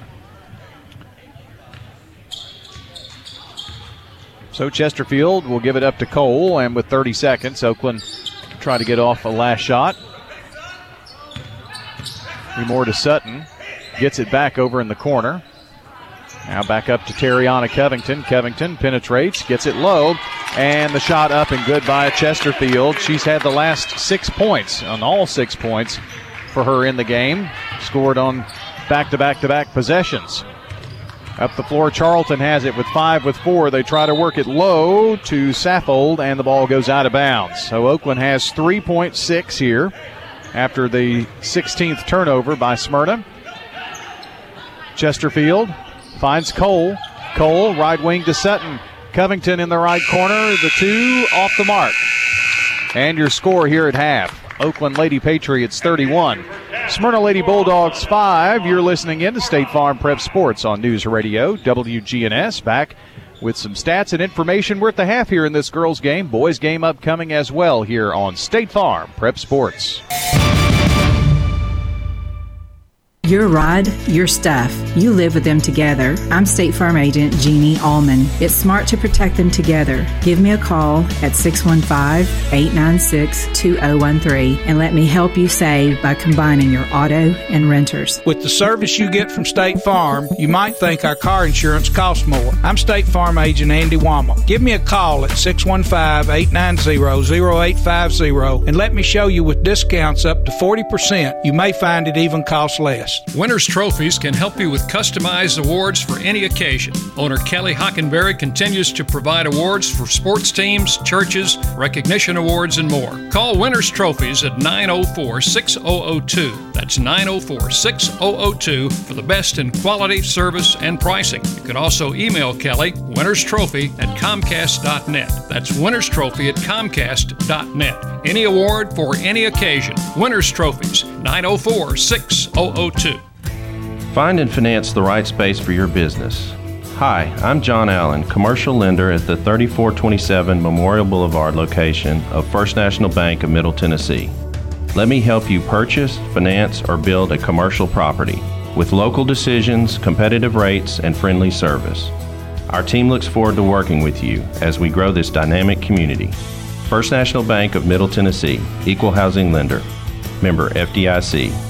Speaker 4: So Chesterfield will give it up to Cole, and with 30 seconds, Oakland try to get off a last shot. More to Sutton. Gets it back over in the corner. Now back up to Terriana Covington. Covington penetrates, gets it low, and the shot up and good by Chesterfield. She's had the last six points, on all six points for her in the game. Scored on back to back to back possessions. Up the floor, Charlton has it with five with four. They try to work it low to Saffold, and the ball goes out of bounds. So Oakland has 3.6 here after the 16th turnover by Smyrna. Chesterfield finds Cole. Cole, right wing to Sutton. Covington in the right corner. The two off the mark. And your score here at half. Oakland Lady Patriots 31. Smyrna Lady Bulldogs 5. You're listening in to State Farm Prep Sports on News Radio, WGNS. Back with some stats and information. We're at the half here in this girls' game. Boys' game upcoming as well here on State Farm Prep Sports.
Speaker 18: Your ride, your stuff. You live with them together. I'm State Farm Agent Jeannie Allman. It's smart to protect them together. Give me a call at 615 896 2013 and let me help you save by combining your auto and renters.
Speaker 17: With the service you get from State Farm, you might think our car insurance costs more. I'm State Farm Agent Andy Wama. Give me a call at 615 890 0850 and let me show you with discounts up to 40%. You may find it even costs less.
Speaker 19: Winners Trophies can help you with customized awards for any occasion. Owner Kelly Hockenberry continues to provide awards for sports teams, churches, recognition awards, and more. Call Winners Trophies at 904 6002. That's 904 6002 for the best in quality, service, and pricing. You can also email Kelly, Winners Trophy at Comcast.net. That's Winners Trophy at Comcast.net. Any award for any occasion. Winners Trophies, 904 6002.
Speaker 20: Find and finance the right space for your business. Hi, I'm John Allen, commercial lender at the 3427 Memorial Boulevard location of First National Bank of Middle Tennessee. Let me help you purchase, finance, or build a commercial property with local decisions, competitive rates, and friendly service. Our team looks forward to working with you as we grow this dynamic community. First National Bank of Middle Tennessee, Equal Housing Lender, member FDIC.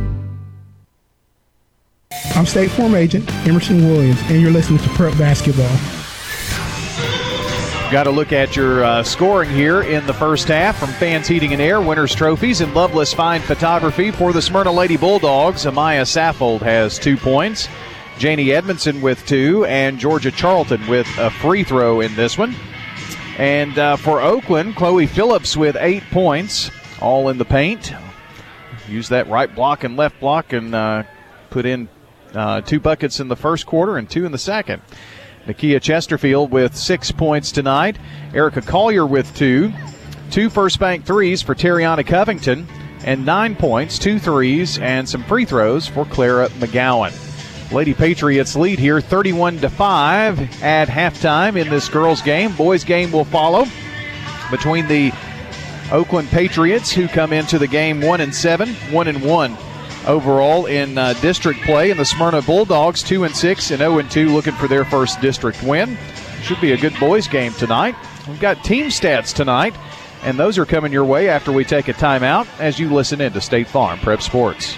Speaker 8: I'm State Farm Agent Emerson Williams, and you're listening to Prep Basketball.
Speaker 4: Got to look at your uh, scoring here in the first half from Fans Heating and Air, Winners Trophies, and Loveless Fine Photography for the Smyrna Lady Bulldogs. Amaya Saffold has two points, Janie Edmondson with two, and Georgia Charlton with a free throw in this one. And uh, for Oakland, Chloe Phillips with eight points, all in the paint. Use that right block and left block and uh, put in uh, two buckets in the first quarter and two in the second. Nakia Chesterfield with six points tonight. Erica Collier with two. Two First Bank threes for Terriana Covington. And nine points, two threes, and some free throws for Clara McGowan. Lady Patriots lead here 31 to 5 at halftime in this girls' game. Boys' game will follow between the Oakland Patriots, who come into the game 1 and 7, 1 and 1 overall in uh, district play, and the Smyrna Bulldogs two and six and zero and two, looking for their first district win. Should be a good boys game tonight. We've got team stats tonight, and those are coming your way after we take a timeout as you listen in to State Farm Prep Sports.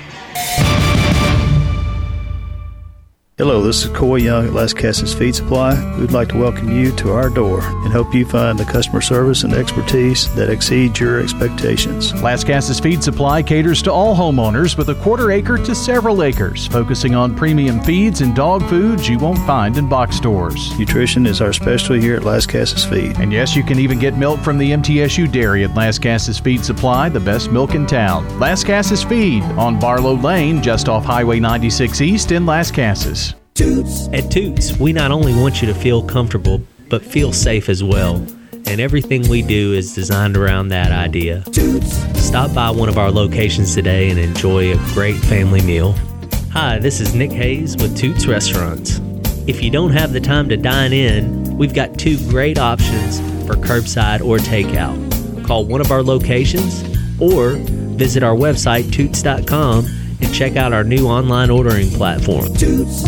Speaker 21: Hello, this is Coy Young at Las Casas Feed Supply. We'd like to welcome you to our door and hope you find the customer service and expertise that exceeds your expectations.
Speaker 16: Las Casas Feed Supply caters to all homeowners with a quarter acre to several acres, focusing on premium feeds and dog foods you won't find in box stores.
Speaker 21: Nutrition is our specialty here at Las Casas Feed.
Speaker 16: And yes, you can even get milk from the MTSU dairy at Las Casas Feed Supply, the best milk in town. Las Casas Feed on Barlow Lane, just off Highway 96 East in Las Casas.
Speaker 6: Toots. At Toots, we not only want you to feel comfortable, but feel safe as well. And everything we do is designed around that idea. Toots. Stop by one of our locations today and enjoy a great family meal. Hi, this is Nick Hayes with Toots Restaurants. If you don't have the time to dine in, we've got two great options for curbside or takeout. Call one of our locations or visit our website, toots.com, and check out our new online ordering platform. Toots.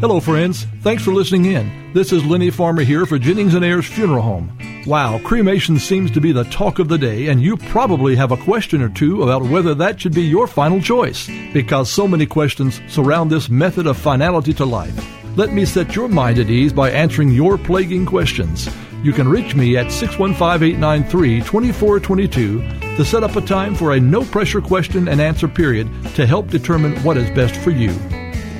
Speaker 22: Hello, friends. Thanks for listening in. This is Lenny Farmer here for Jennings and Ayers Funeral Home. Wow, cremation seems to be the talk of the day, and you probably have a question or two about whether that should be your final choice, because so many questions surround this method of finality to life. Let me set your mind at ease by answering your plaguing questions. You can reach me at 615 893 2422 to set up a time for a no pressure question and answer period to help determine what is best for you.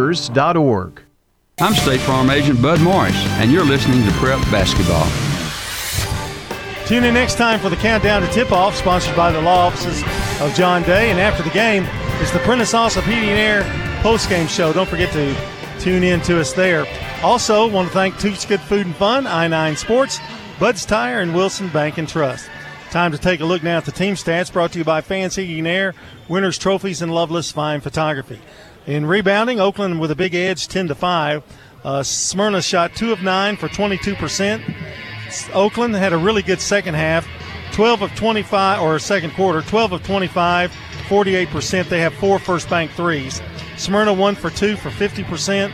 Speaker 16: mtcscougars.org.
Speaker 23: I'm State Farm Agent Bud Morris, and you're listening to Prep Basketball.
Speaker 7: Tune in next time for the countdown to tip off, sponsored by the law offices of John Day. And after the game, it's the Prentice Allsup Heating and Air post game show. Don't forget to tune in to us there. Also, want to thank Toots Good Food and Fun, i9 Sports, Bud's Tire, and Wilson Bank and Trust. Time to take a look now at the team stats brought to you by Fans Heating and Air, Winners Trophies, and Loveless Fine Photography. In rebounding, Oakland with a big edge, 10 to 5. Uh, Smyrna shot 2 of 9 for 22%. Oakland had a really good second half, 12 of 25, or second quarter, 12 of 25, 48%. They have four First Bank threes. Smyrna 1 for 2 for 50%,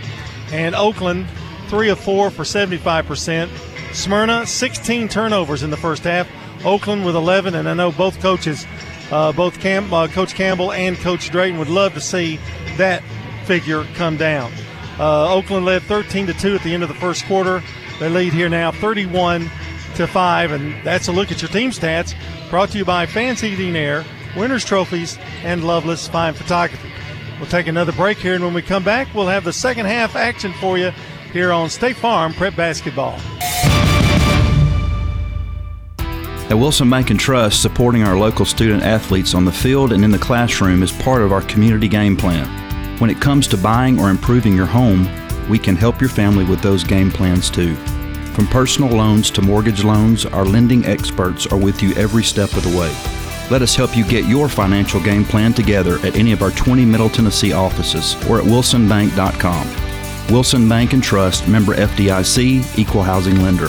Speaker 7: and Oakland 3 of 4 for 75%. Smyrna 16 turnovers in the first half, Oakland with 11, and I know both coaches, uh, both Cam, uh, Coach Campbell and Coach Drayton, would love to see that figure come down. Uh, Oakland led 13 to 2 at the end of the first quarter. They lead here now 31 to 5, and that's a look at your team stats brought to you by Fans Heating Air, Winners Trophies, and Loveless Fine Photography. We'll take another break here, and when we come back, we'll have the second half action for you here on State Farm Prep Basketball.
Speaker 24: At Wilson Bank and Trust, supporting our local student athletes on the field and in the classroom is part of our community game plan. When it comes to buying or improving your home, we can help your family with those game plans too. From personal loans to mortgage loans, our lending experts are with you every step of the way. Let us help you get your financial game plan together at any of our 20 Middle Tennessee offices or at wilsonbank.com. Wilson Bank and Trust, member FDIC, equal housing lender.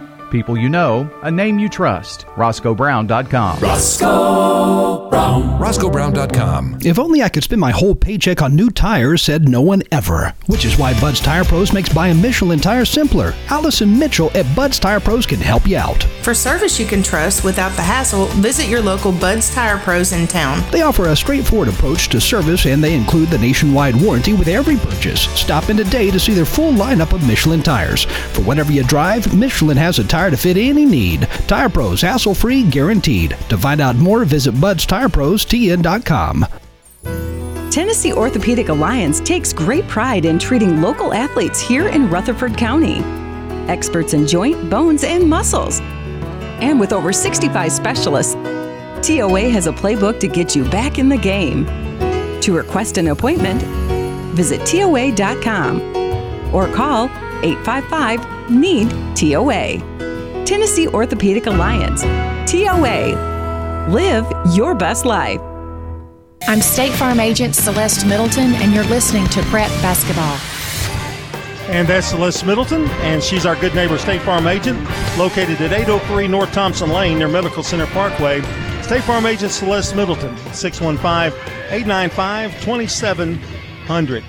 Speaker 16: People you know, a name you trust. RoscoeBrown.com.
Speaker 25: Roscoe Brown. RoscoeBrown.com.
Speaker 26: If only I could spend my whole paycheck on new tires, said no one ever. Which is why Bud's Tire Pros makes buying Michelin tires simpler. Allison Mitchell at Bud's Tire Pros can help you out.
Speaker 27: For service you can trust without the hassle, visit your local Bud's Tire Pros in town.
Speaker 26: They offer a straightforward approach to service and they include the nationwide warranty with every purchase. Stop in today to see their full lineup of Michelin tires. For whatever you drive, Michelin has a tire to fit any need. Tire Pros, hassle free, guaranteed. To find out more, visit BudsTirePros.tn.com.
Speaker 28: Tennessee Orthopedic Alliance takes great pride in treating local athletes here in Rutherford County. Experts in joint, bones, and muscles. And with over 65 specialists, TOA has a playbook to get you back in the game. To request an appointment, visit TOA.com or call 855 NEED TOA. Tennessee Orthopedic Alliance. TOA. Live your best life.
Speaker 29: I'm State Farm Agent Celeste Middleton, and you're listening to Prep Basketball.
Speaker 7: And that's Celeste Middleton, and she's our good neighbor State Farm agent, located at 803 North Thompson Lane near Medical Center Parkway. State Farm agent Celeste Middleton, 615 895 2700.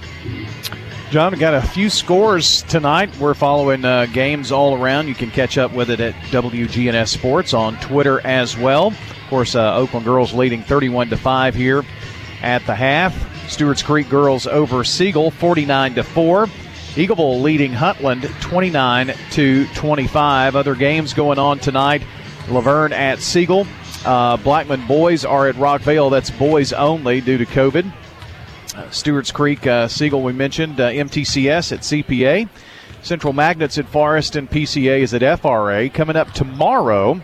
Speaker 4: John, we got a few scores tonight. We're following uh, games all around. You can catch up with it at WGNS Sports on Twitter as well. Of course, uh, Oakland girls leading 31 to 5 here at the half. Stewart's Creek girls over Siegel 49 to 4. Eagleville leading Huntland 29 to 25. Other games going on tonight. La Vergne at Siegel. Uh, Blackman boys are at Rockvale. That's boys only due to COVID. Stewart's Creek, uh, Siegel, we mentioned. Uh, MTCS at CPA. Central Magnets at Forrest and PCA is at FRA. Coming up tomorrow,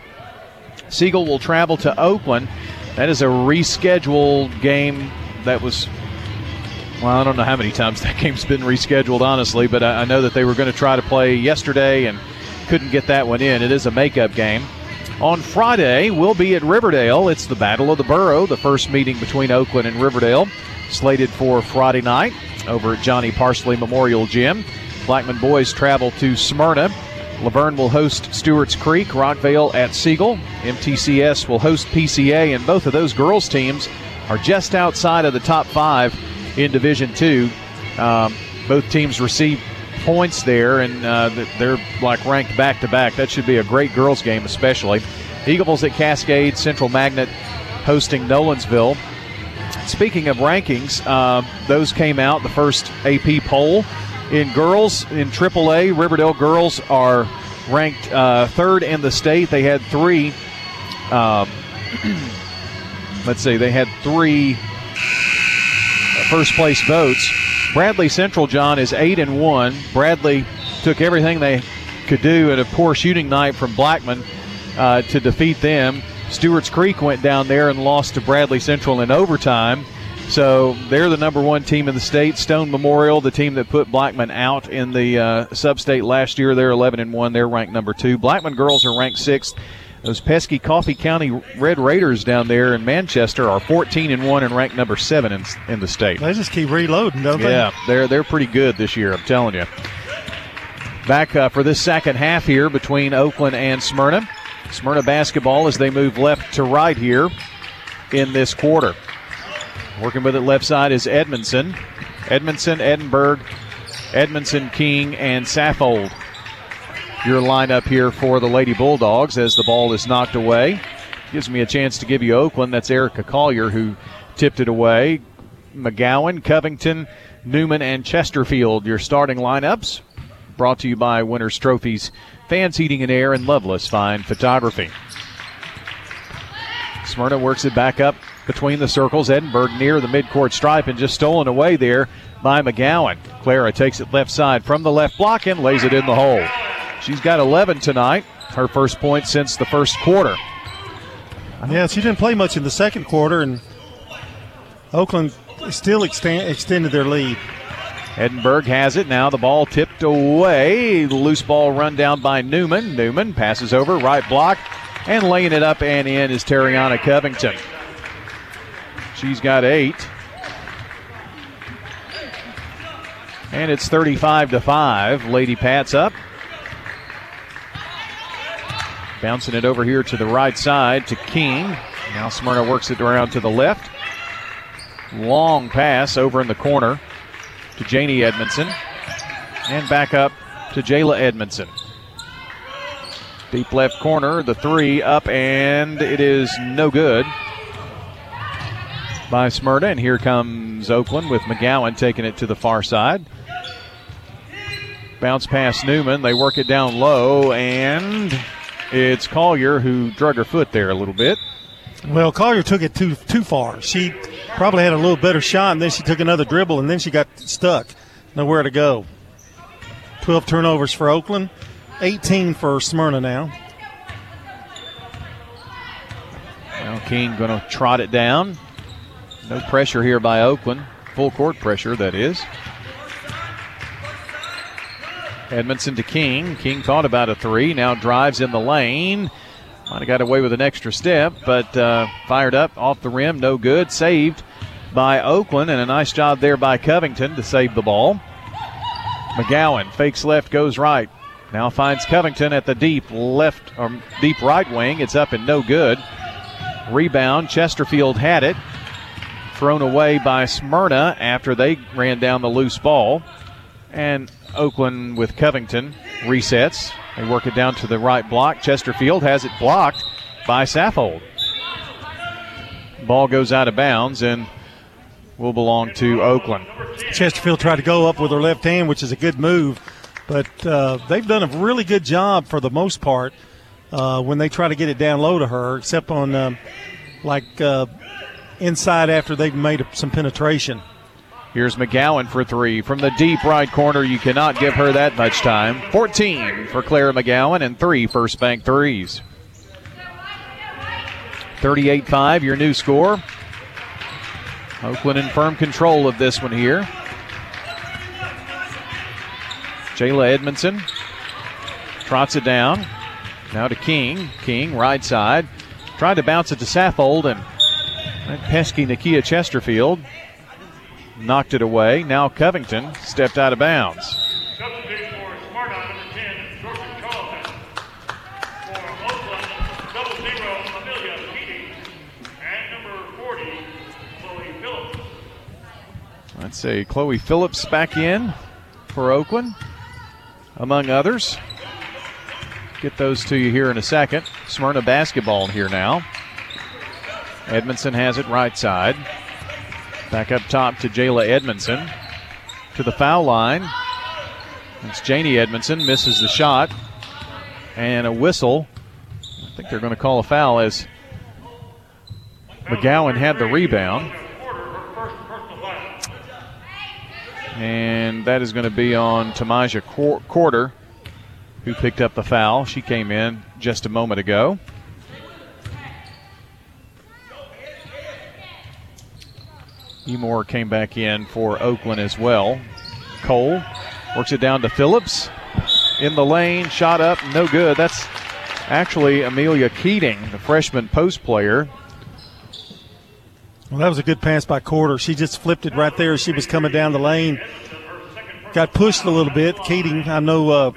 Speaker 4: Siegel will travel to Oakland. That is a rescheduled game that was well, I don't know how many times *laughs* that game's been rescheduled, honestly, but I, I know that they were going to try to play yesterday and couldn't get that one in. It is a makeup game. On Friday, we'll be at Riverdale. It's the Battle of the Borough, the first meeting between Oakland and Riverdale, slated for Friday night over at Johnny Parsley Memorial Gym. Blackman boys travel to Smyrna. La Vergne will host Stewart's Creek, Rockvale at Siegel. MTCS will host PCA, and both of those girls' teams are just outside of the top five in Division Two. Um, both teams receive points there, and uh, they're like ranked back to back. That should be a great girls' game, especially. Eagles at Cascade, Central Magnet hosting Nolensville. Speaking of rankings, uh, those came out the first AP poll. In girls, in AAA, Riverdale girls are ranked uh, third in the state. They had three. Um, *clears throat* let's see, they had three first place votes. Bradley Central, John, is eight and one. Bradley took everything they could do at a poor shooting night from Blackman uh, to defeat them. Stewart's Creek went down there and lost to Bradley Central in overtime. So they're the number one team in the state. Stone Memorial, the team that put Blackman out in the uh, sub-state last year, they're 11 and one. They're ranked number two. Blackman girls are ranked sixth. Those pesky Coffee County Red Raiders down there in Manchester are 14 and one and ranked number seven in, in the state.
Speaker 7: They just keep reloading, don't they?
Speaker 4: Yeah, they're they're pretty good this year. I'm telling you. Back uh, for this second half here between Oakland and Smyrna. Smyrna basketball as they move left to right here in this quarter. Working with it left side is Edmondson. Edmondson, Edinburgh, Edmondson, King, and Saffold. Your lineup here for the Lady Bulldogs as the ball is knocked away. Gives me a chance to give you Oakland. That's Erica Collier who tipped it away. McGowan, Covington, Newman, and Chesterfield, your starting lineups. Brought to you by Winners Trophies, Fans Heating and Air, and Loveless Fine Photography. Smyrna works it back up between the circles. Edinburgh near the midcourt stripe and just stolen away there by McGowan. Clara takes it left side from the left block and lays it in the hole. She's got 11 tonight, her first point since the first quarter.
Speaker 7: Yeah, she didn't play much in the second quarter, and Oakland still extend, extended their lead.
Speaker 4: Edinburgh has it. Now the ball tipped away. Loose ball run down by Newman. Newman passes over, right block, and laying it up and in is Terriana Covington. She's got eight. And it's 35 to 5. Lady Pats up. Bouncing it over here to the right side to King. Now Smyrna works it around to the left. Long pass over in the corner to Janie Edmondson. And back up to Jayla Edmondson. Deep left corner, the three up, and it is no good by Smyrna. And here comes Oakland with McGowan taking it to the far side. Bounce past Newman. They work it down low, and it's Collier who drug her foot there a little bit.
Speaker 7: Well, Collier took it too too far. She probably had a little better shot, and then she took another dribble, and then she got stuck. Nowhere to go. 12 turnovers for Oakland, 18 for Smyrna now.
Speaker 4: Well, King going to trot it down. No pressure here by Oakland. Full court pressure, that is. Edmondson to King. King thought about a three. Now drives in the lane. Might have got away with an extra step, but uh, fired up off the rim. No good. Saved by Oakland, and a nice job there by Covington to save the ball. McGowan fakes left, goes right. Now finds Covington at the deep left or deep right wing. It's up and no good. Rebound. Chesterfield had it. Thrown away by Smyrna after they ran down the loose ball. And Oakland with Covington resets. They work it down to the right block. Chesterfield has it blocked by Saffold. Ball goes out of bounds and will belong to Oakland.
Speaker 7: Chesterfield tried to go up with her left hand, which is a good move, but uh, they've done a really good job for the most part uh, when they try to get it down low to her, except on um, like uh, inside after they've made some penetration.
Speaker 4: Here's McGowan for three from the deep right corner. You cannot give her that much time. 14 for Clara McGowan and three First Bank threes. 38 5, your new score. Oakland in firm control of this one here. Jayla Edmondson trots it down. Now to King. King, right side. Tried to bounce it to Saffold, and that pesky Nakia Chesterfield knocked it away. Now Covington stepped out of bounds. Let's say Chloe Phillips back in for Oakland, among others. Get those to you here in a second. Smyrna basketball here now. Edmondson has it right side. Back up top to Jayla Edmondson. To the foul line. It's Janie Edmondson. Misses the shot. And a whistle. I think they're going to call a foul as McGowan had the rebound. And that is going to be on Tamaja Quarter, who picked up the foul. She came in just a moment ago. Emore came back in for Oakland as well. Cole works it down to Phillips. In the lane, shot up, no good. That's actually Amelia Keating, the freshman post player.
Speaker 7: Well, that was a good pass by Quarter. She just flipped it right there as she was coming down the lane. Got pushed a little bit. Keating, I know, uh,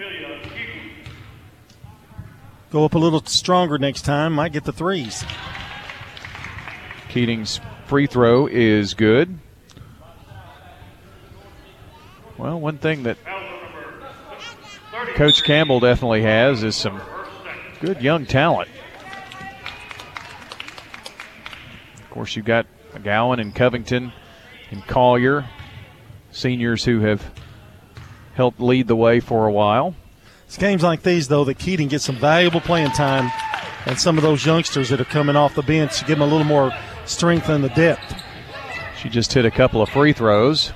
Speaker 7: go up a little stronger next time. Might get the threes.
Speaker 4: Keating's free throw is good. Well, one thing that Coach Campbell definitely has is some good young talent. Of course, you've got McGowan and Covington and Collier, seniors who have helped lead the way for a while.
Speaker 7: It's games like these, though, that Keating gets some valuable playing time, and some of those youngsters that are coming off the bench to give them a little more strength and the depth.
Speaker 4: She just hit a couple of free throws.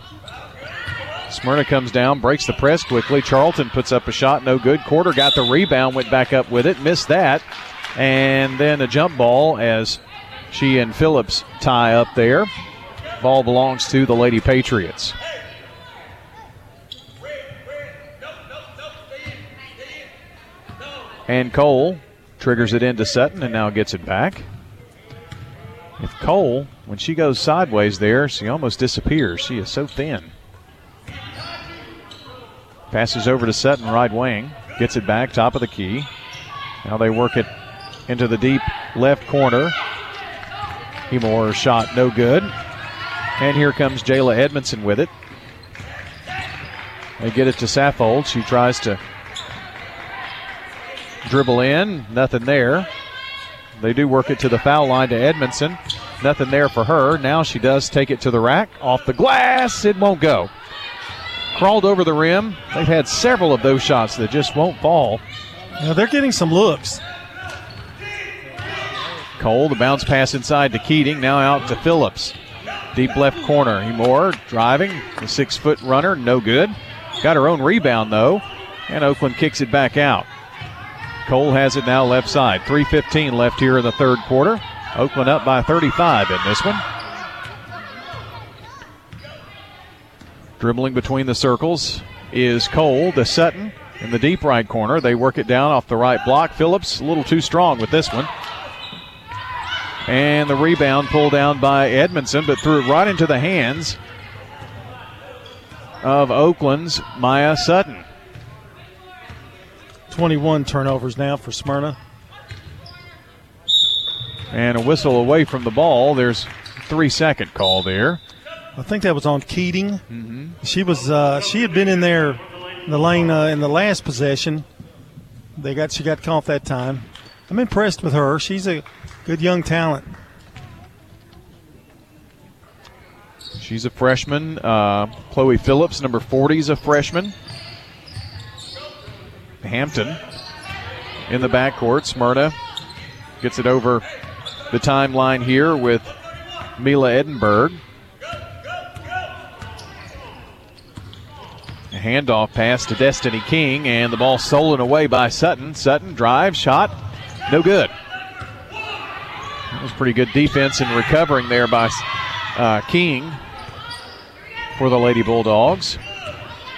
Speaker 4: Smyrna comes down, breaks the press quickly. Charlton puts up a shot, no good. Quarter got the rebound, went back up with it, missed that. And then a jump ball as she and Phillips tie up there. Ball belongs to the Lady Patriots. And Cole triggers it into Sutton and now gets it back. If Cole, when she goes sideways there, she almost disappears. She is so thin. Passes over to Sutton, right wing. Gets it back, top of the key. Now they work it into the deep left corner. Emore shot no good. And here comes Jayla Edmondson with it. They get it to Saffold. She tries to dribble in. Nothing there. They do work it to the foul line to Edmondson. Nothing there for her. Now she does take it to the rack. Off the glass. It won't go. Crawled over the rim. They've had several of those shots that just won't fall.
Speaker 7: Now they're getting some looks.
Speaker 4: Cole, the bounce pass inside to Keating. Now out to Phillips. Deep left corner. Emore driving. The six foot runner. No good. Got her own rebound though. And Oakland kicks it back out. Cole has it now left side. 3.15 left here in the third quarter. Oakland up by 35 in this one. Dribbling between the circles is Cole to Sutton in the deep right corner. They work it down off the right block. Phillips a little too strong with this one. And the rebound pulled down by Edmondson, but threw it right into the hands of Oakland's Maya Sutton.
Speaker 7: 21 turnovers now for Smyrna.
Speaker 4: And a whistle away from the ball. There's three second call there.
Speaker 7: I think that was on Keating. Mm-hmm. She was uh, she had been in there in the lane uh, in the last possession. They got she got caught that time. I'm impressed with her. She's a good young talent.
Speaker 4: She's a freshman. Uh, Chloe Phillips, number 40, is a freshman. Hampton in the backcourt. Smyrna gets it over the timeline here with Mila Edinburgh. A handoff pass to Destiny King, and the ball stolen away by Sutton. Sutton drive, shot, no good. That was pretty good defense and recovering there by uh, King for the Lady Bulldogs.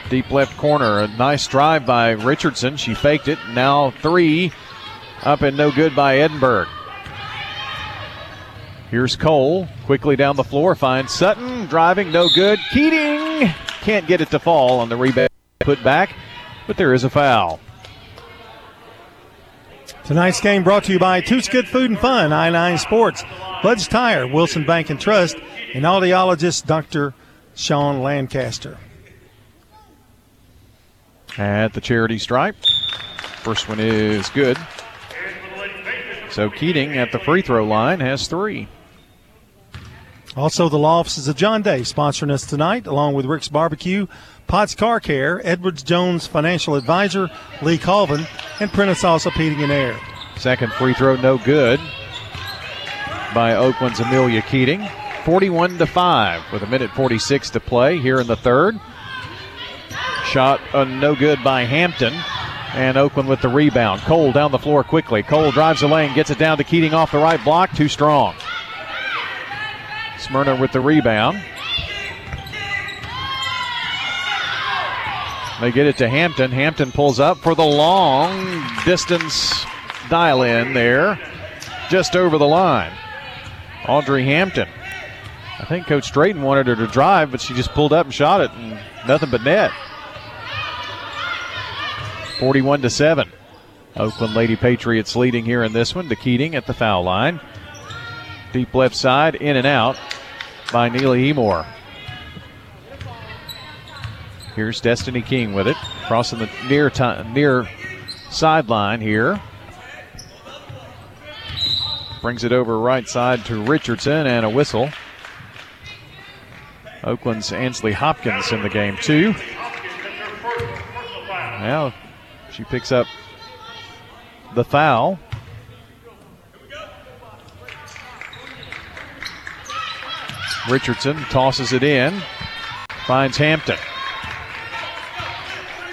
Speaker 4: Deep left corner. A nice drive by Richardson. She faked it. Now three up and no good by Edinburgh. Here's Cole. Quickly down the floor. Finds Sutton. Driving. No good. Keating can't get it to fall on the rebound. Put back. But there is a foul.
Speaker 7: Tonight's game brought to you by Toots Good Food and Fun, i9 Sports, Bud's Tire, Wilson Bank and Trust, and audiologist Dr. Sean Lancaster.
Speaker 4: At the charity stripe. First one is good. So Keating at the free throw line has three.
Speaker 7: Also, the law offices of John Day sponsoring us tonight, along with Rick's Barbecue, Potts Car Care, Edwards Jones Financial Advisor, Lee Colvin, and Prentice Also Heating and Air.
Speaker 4: Second free throw, no good by Oakland's Amelia Keating. 41 to 5 with a minute 46 to play here in the third. Shot uh, no good by Hampton. And Oakland with the rebound. Cole down the floor quickly. Cole drives the lane, gets it down to Keating off the right block. Too strong. Smyrna with the rebound. They get it to Hampton. Hampton pulls up for the long distance dial in there, just over the line. Audrey Hampton. I think Coach Drayton wanted her to drive, but she just pulled up and shot it, and nothing but net. 41 to 7. Oakland Lady Patriots leading here in this one to Keating at the foul line. Deep left side, in and out by Neely Emore. Here's Destiny King with it, crossing the near t- near sideline here. Brings it over right side to Richardson and a whistle. Oakland's Ansley Hopkins in the game too. Now she picks up the foul. Richardson tosses it in, finds Hampton.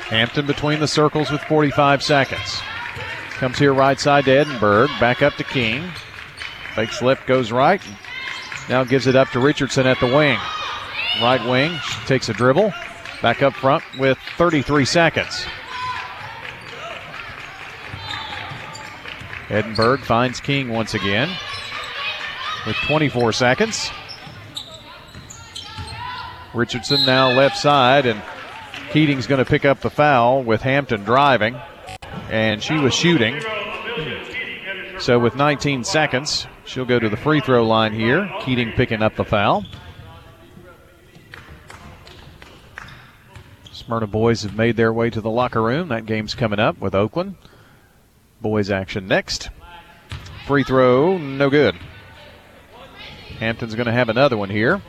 Speaker 4: Hampton between the circles with 45 seconds. Comes here right side to Edinburgh, back up to King. Fake left, goes right. Now gives it up to Richardson at the wing. Right wing, she takes a dribble. Back up front with 33 seconds. Edinburgh finds King once again with 24 seconds. Richardson now left side, and Keating's going to pick up the foul with Hampton driving, and she was shooting. So with 19 seconds, she'll go to the free throw line here. Keating picking up the foul. Smyrna boys have made their way to the locker room. That game's coming up with Oakland. Boys action next. Free throw, no good. Hampton's going to have another one here.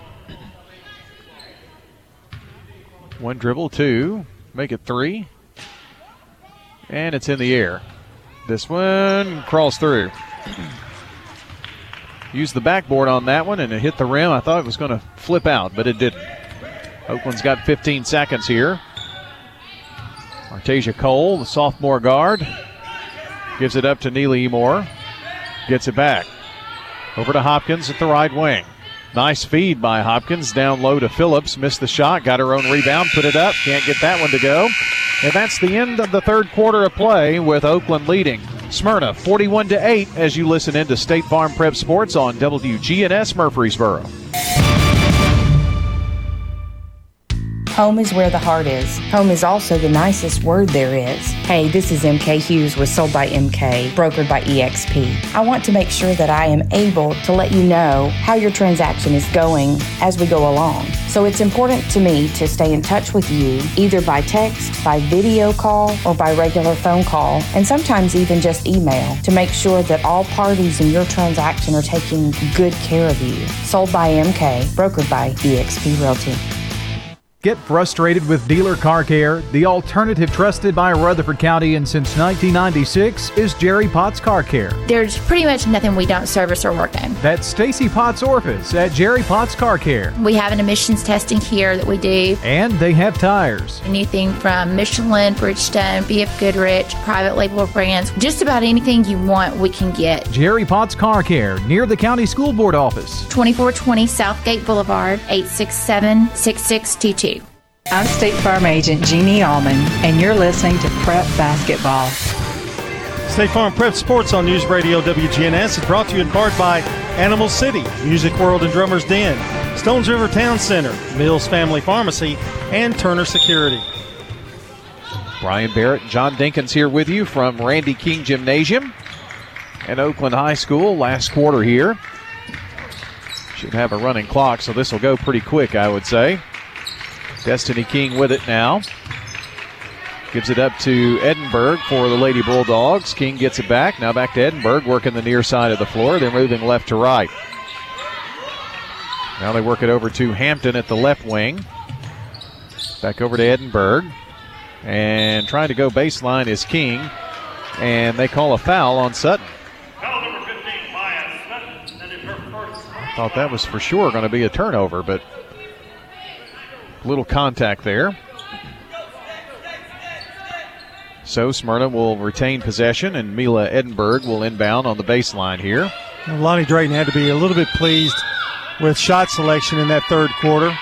Speaker 4: One dribble, two. Make it three. And it's in the air. This one crawls through. Used the backboard on that one and it hit the rim. I thought it was going to flip out, but it didn't. Oakland's got 15 seconds here. Artasia Cole, the sophomore guard, gives it up to Neely Moore. Gets it back. Over to Hopkins at the right wing. Nice feed by Hopkins. Down low to Phillips. Missed the shot. Got her own rebound. Put it up. Can't get that one to go. And that's the end of the third quarter of play with Oakland leading. Smyrna 41 to 8 as you listen into State Farm Prep Sports on WGNS Murfreesboro.
Speaker 30: Home is where the heart is. Home is also the nicest word there is. Hey, this is MK Hughes with Sold by MK, brokered by EXP. I want to make sure that I am able to let you know how your transaction is going as we go along. So it's important to me to stay in touch with you either by text, by video call, or by regular phone call, and sometimes even just email to make sure that all parties in your transaction are taking good care of you. Sold by MK, brokered by EXP Realty.
Speaker 16: Get frustrated with dealer car care? The alternative trusted by Rutherford County and since 1996 is Jerry Potts Car Care.
Speaker 29: There's pretty much nothing we don't service or work on.
Speaker 16: That's Stacy Potts' office at Jerry Potts Car Care.
Speaker 29: We have an emissions testing here that we do.
Speaker 16: And they have tires.
Speaker 29: Anything from Michelin, Bridgestone, BF Goodrich, private label brands, just about anything you want, we can get.
Speaker 16: Jerry Potts Car Care near the County School Board office.
Speaker 29: 2420 Southgate Boulevard, 867 6622.
Speaker 31: I'm State Farm Agent Jeannie Allman, and you're listening to Prep Basketball.
Speaker 7: State Farm Prep Sports on News Radio WGNS is brought to you in part by Animal City, Music World and Drummers Den, Stones River Town Center, Mills Family Pharmacy, and Turner Security.
Speaker 4: Brian Barrett, John Dinkins here with you from Randy King Gymnasium and Oakland High School. Last quarter here. Should have a running clock, so this will go pretty quick, I would say. Destiny King with it now. Gives it up to Edinburgh for the Lady Bulldogs. King gets it back. Now back to Edinburgh, working the near side of the floor. They're moving left to right. Now they work it over to Hampton at the left wing. Back over to Edinburgh. And trying to go baseline is King. And they call a foul on Sutton. 15, Sutton I thought that was for sure going to be a turnover, but little contact there. So Smyrna will retain possession, and Mila Edinburgh will inbound on the baseline here.
Speaker 7: Lonnie Drayton had to be a little bit pleased with shot selection in that third quarter.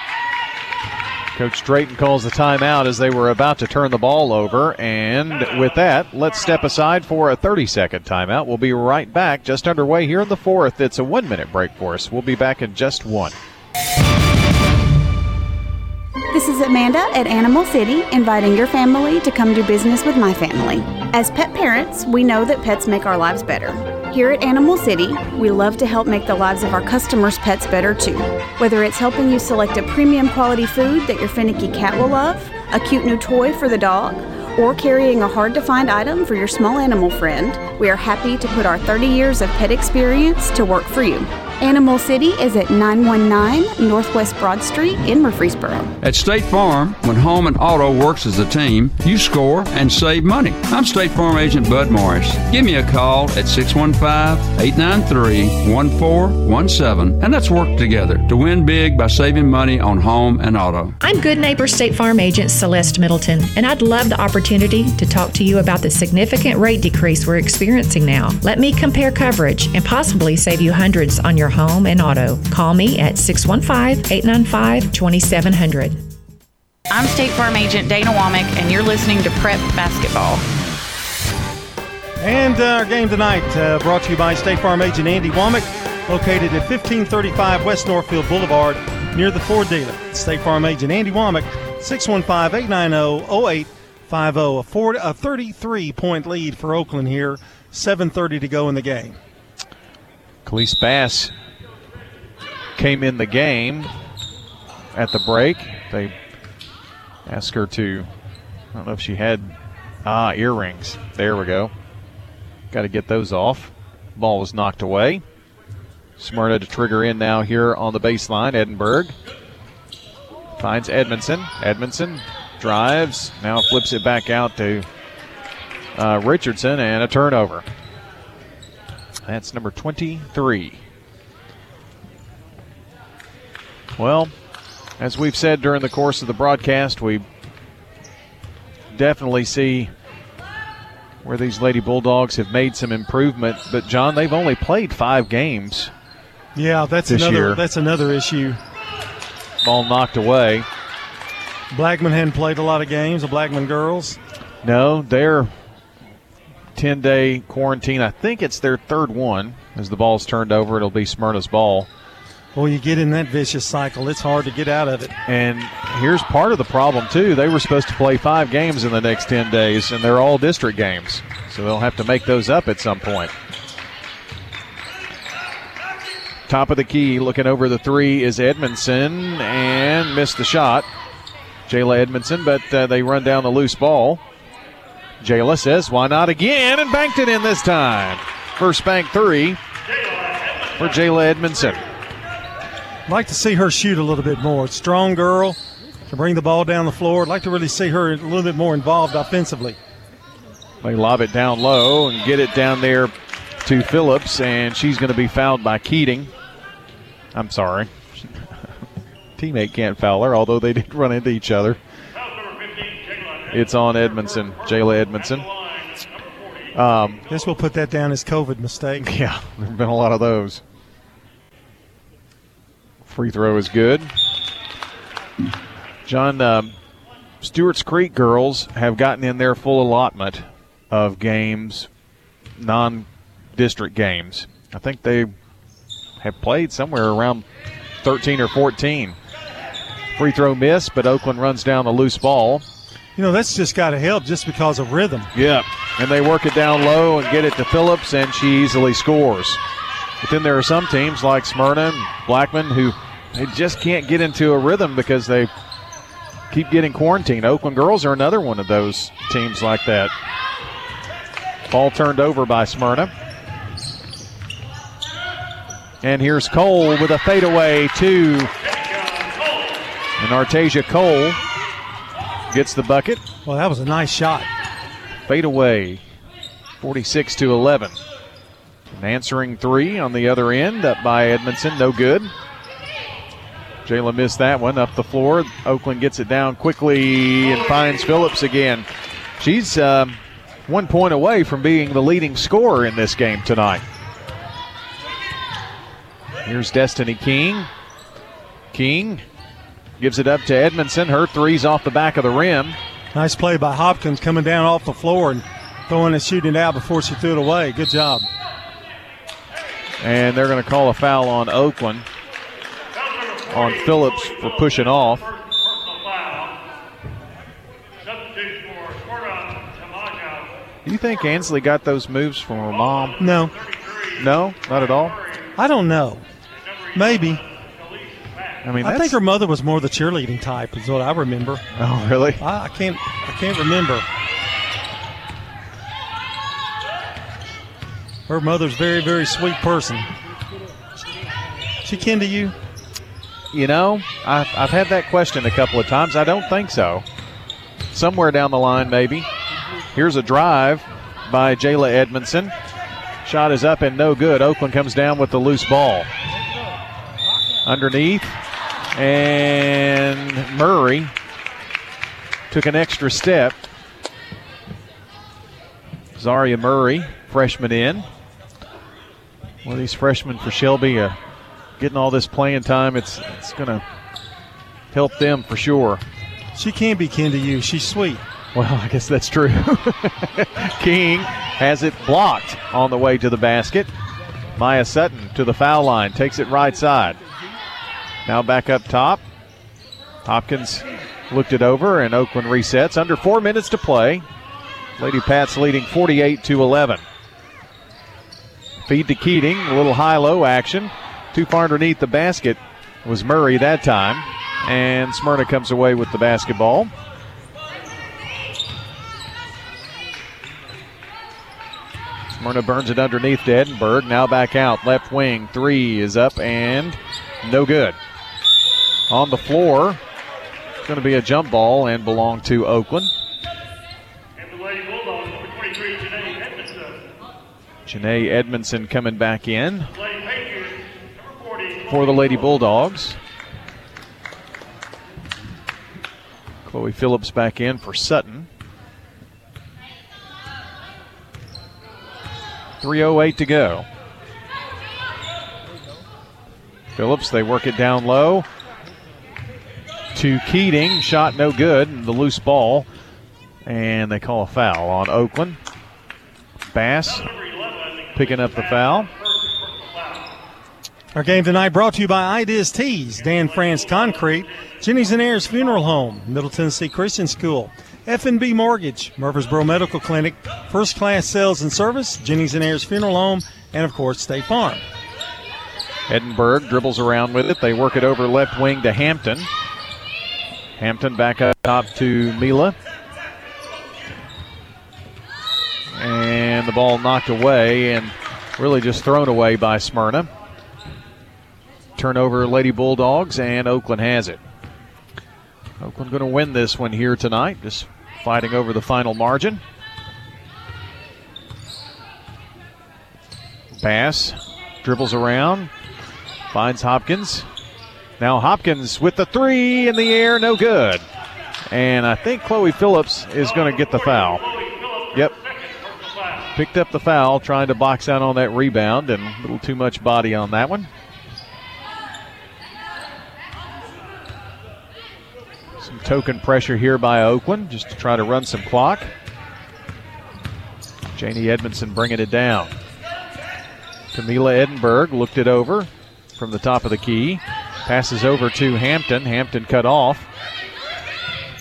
Speaker 4: Coach Drayton calls the timeout as they were about to turn the ball over. And with that, let's step aside for a 30 second timeout. We'll be right back, just underway here in the fourth. It's a one minute break for us. We'll be back in just one.
Speaker 32: This is Amanda at Animal City, inviting your family to come do business with my family. As pet parents, we know that pets make our lives better. Here at Animal City, we love to help make the lives of our customers' pets better too. Whether it's helping you select a premium quality food that your finicky cat will love, a cute new toy for the dog, or carrying a hard to find item for your small animal friend, we are happy to put our 30 years of pet experience to work for you. Animal City is at 919 Northwest Broad Street in Murfreesboro.
Speaker 23: At State Farm, when home and auto works as a team, you score and save money. I'm State Farm Agent Bud Morris. Give me a call at 615-893-1417 and let's work together to win big by saving money on home and auto.
Speaker 33: I'm Good Neighbor State Farm Agent Celeste Middleton, and I'd love the opportunity to talk to you about the significant rate decrease we're experiencing now. Let me compare coverage and possibly save you hundreds on your home and auto. Call me at 615 895 2700.
Speaker 30: I'm State Farm Agent Dana Womack, and you're listening to Prep Basketball.
Speaker 7: And uh, our game tonight uh, brought to you by State Farm Agent Andy Womack, located at 1535 West Northfield Boulevard near the Ford dealer. State Farm Agent Andy Womack, 615-890-0850. A, Ford, a 33-point lead for Oakland here, 7.30 to go in the game.
Speaker 4: Khalees Bass came in the game at the break. They asked her to, I don't know if she had, ah, earrings. There we go. Got to get those off. Ball was knocked away. Smyrna to trigger in now here on the baseline. Edinburgh finds Edmondson. Edmondson drives, now flips it back out to uh, Richardson, and a turnover. That's number 23. Well, as we've said during the course of the broadcast, we definitely see where these Lady Bulldogs have made some improvement. But John, they've only played five games.
Speaker 7: Yeah, that's another
Speaker 4: year.
Speaker 7: that's another issue.
Speaker 4: Ball knocked away.
Speaker 7: Blackman hadn't played a lot of games. The Blackman girls.
Speaker 4: No, they're 10 day quarantine. I think it's their third one. As the ball's turned over, it'll be Smyrna's ball.
Speaker 7: Well, you get in that vicious cycle. It's hard to get out of it.
Speaker 4: And here's part of the problem, too. They were supposed to play five games in the next 10 days, and they're all district games. So they'll have to make those up at some point. Top of the key, looking over the three is Edmondson, and missed the shot. Jayla Edmondson, but uh, they run down the loose ball. Jayla says, why not again? And banked it in this time. First bank three for Jayla Edmondson.
Speaker 7: I'd like to see her shoot a little bit more. Strong girl to bring the ball down the floor. I'd like to really see her a little bit more involved offensively.
Speaker 4: They lob it down low and get it down there to Phillips, and she's going to be fouled by Keating. I'm sorry. Teammate can't foul her, although they did run into each other. It's on Edmondson, Jayla Edmondson. Um,
Speaker 7: Guess we'll put that down as COVID mistake. *laughs*
Speaker 4: Yeah, there have been a lot of those. Free throw is good. John, um, Stewart's Creek girls have gotten in their full allotment of games, non district games. I think they have played somewhere around 13 or 14. Free throw miss, but Oakland runs down the loose ball.
Speaker 7: You know, that's just got to help just because of rhythm.
Speaker 4: Yeah, and they work it down low and get it to Phillips, and she easily scores. But then there are some teams like Smyrna and Blackman who they just can't get into a rhythm because they keep getting quarantined. Oakland girls are another one of those teams like that. Ball turned over by Smyrna. And here's Cole with a fadeaway to and Artasia Cole gets the bucket.
Speaker 7: Well, that was a nice shot.
Speaker 4: Fade away, 46 to 11. An answering three on the other end, up by Edmondson, no good. Jayla missed that one up the floor. Oakland gets it down quickly and finds Phillips again. She's um, one point away from being the leading scorer in this game tonight. Here's Destiny King. King gives it up to Edmondson. Her three's off the back of the rim.
Speaker 7: Nice play by Hopkins coming down off the floor and throwing and shooting it out before she threw it away. Good job.
Speaker 4: And they're going to call a foul on Oakland on Phillips for pushing off. Do you think Ansley got those moves from her mom?
Speaker 7: No.
Speaker 4: No, not at all.
Speaker 7: I don't know. Maybe.
Speaker 4: I mean,
Speaker 7: I think her mother was more the cheerleading type, is what I remember.
Speaker 4: Oh, really?
Speaker 7: I, I can't. I can't remember. Her mother's very, very sweet person. She kin to you?
Speaker 4: You know, I've, I've had that question a couple of times. I don't think so. Somewhere down the line, maybe. Here's a drive by Jayla Edmondson. Shot is up and no good. Oakland comes down with the loose ball. Underneath. And Murray took an extra step. Zaria Murray, freshman in. One of these freshmen for Shelby uh, getting all this playing time. It's it's going to help them for sure.
Speaker 7: She can be kin to you. She's sweet.
Speaker 4: Well, *laughs* I guess that's true. *laughs* King has it blocked on the way to the basket. Maya Sutton to the foul line, takes it right side. Now back up top. Hopkins looked it over, and Oakland resets. Under four minutes to play. Lady Pats leading 48 to 11. Feed to Keating, a little high-low action. Too far underneath the basket was Murray that time, and Smyrna comes away with the basketball. Smyrna burns it underneath to. Now back out. Left wing. Three is up and no good. On the floor. It's going to be a jump ball and belong to Oakland. Janae Edmondson coming back in for the Lady Bulldogs. Chloe Phillips back in for Sutton. 3.08 to go. Phillips, they work it down low to Keating. Shot no good. The loose ball. And they call a foul on Oakland. Bass picking up the foul.
Speaker 7: Our game tonight brought to you by Ideas Tees, Dan France Concrete, Jennings and Ayers Funeral Home, Middle Tennessee Christian School, F&B Mortgage, Murfreesboro Medical Clinic, First Class Sales and Service, Jennings and Ayers Funeral Home, and of course State Farm.
Speaker 4: Edinburgh dribbles around with it. They work it over left wing to Hampton. Hampton back up top to Mila. And the ball knocked away and really just thrown away by Smyrna. Turnover, Lady Bulldogs, and Oakland has it. Oakland going to win this one here tonight, just fighting over the final margin. Pass, dribbles around, finds Hopkins. Now Hopkins with the three in the air, no good. And I think Chloe Phillips is going to get the foul. Yep. Picked up the foul, trying to box out on that rebound, and a little too much body on that one. Some token pressure here by Oakland just to try to run some clock. Janie Edmondson bringing it down. Camila Edinburgh looked it over from the top of the key. Passes over to Hampton. Hampton cut off.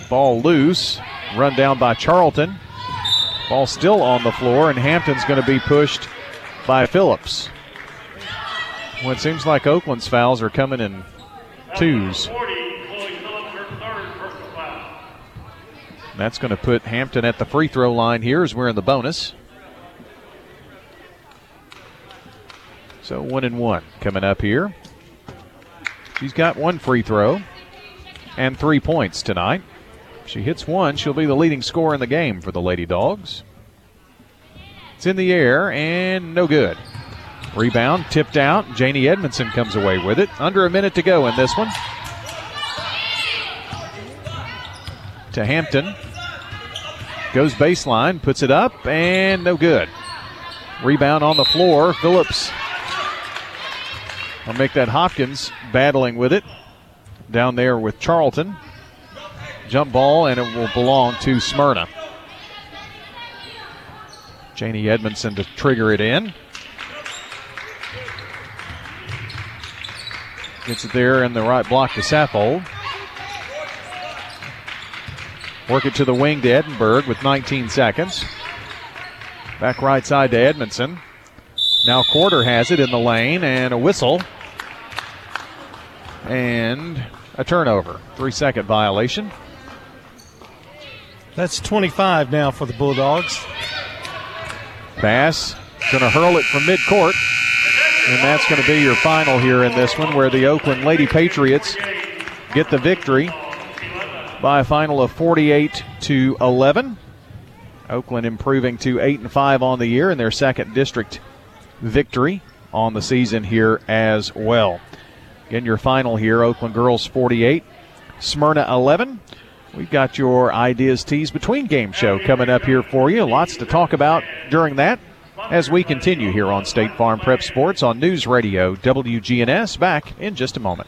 Speaker 4: Ball loose. Run down by Charlton. Ball still on the floor, and Hampton's going to be pushed by Phillips. Well, it seems like Oakland's fouls are coming in twos. That's going to put Hampton at the free throw line here as we're in the bonus. So one and one coming up here. She's got one free throw and three points tonight. If she hits one, she'll be the leading scorer in the game for the Lady Dogs. It's in the air and no good. Rebound tipped out. Janie Edmondson comes away with it. Under a minute to go in this one. To Hampton. Goes baseline, puts it up, and no good. Rebound on the floor. Phillips I'll make that Hopkins battling with it down there with Charlton. Jump ball, and it will belong to Smyrna. Janie Edmondson to trigger it in. Gets it there in the right block to Saffold. Work it to the wing to Edinburgh with 19 seconds. Back right side to Edmondson. Now Quarter has it in the lane and a whistle. And a turnover. Three second violation.
Speaker 7: That's 25 now for the Bulldogs.
Speaker 4: Bass going to hurl it from midcourt. And that's going to be your final here in this one, where the Oakland Lady Patriots get the victory by a final of 48 to 11. Oakland improving to 8 and 5 on the year in their second district victory on the season here as well. Again, your final here Oakland Girls 48, Smyrna 11. We've got your Ideas Tees between game show coming up here for you. Lots to talk about during that as we continue here on State Farm Prep Sports on News Radio WGNS. Back in just a moment.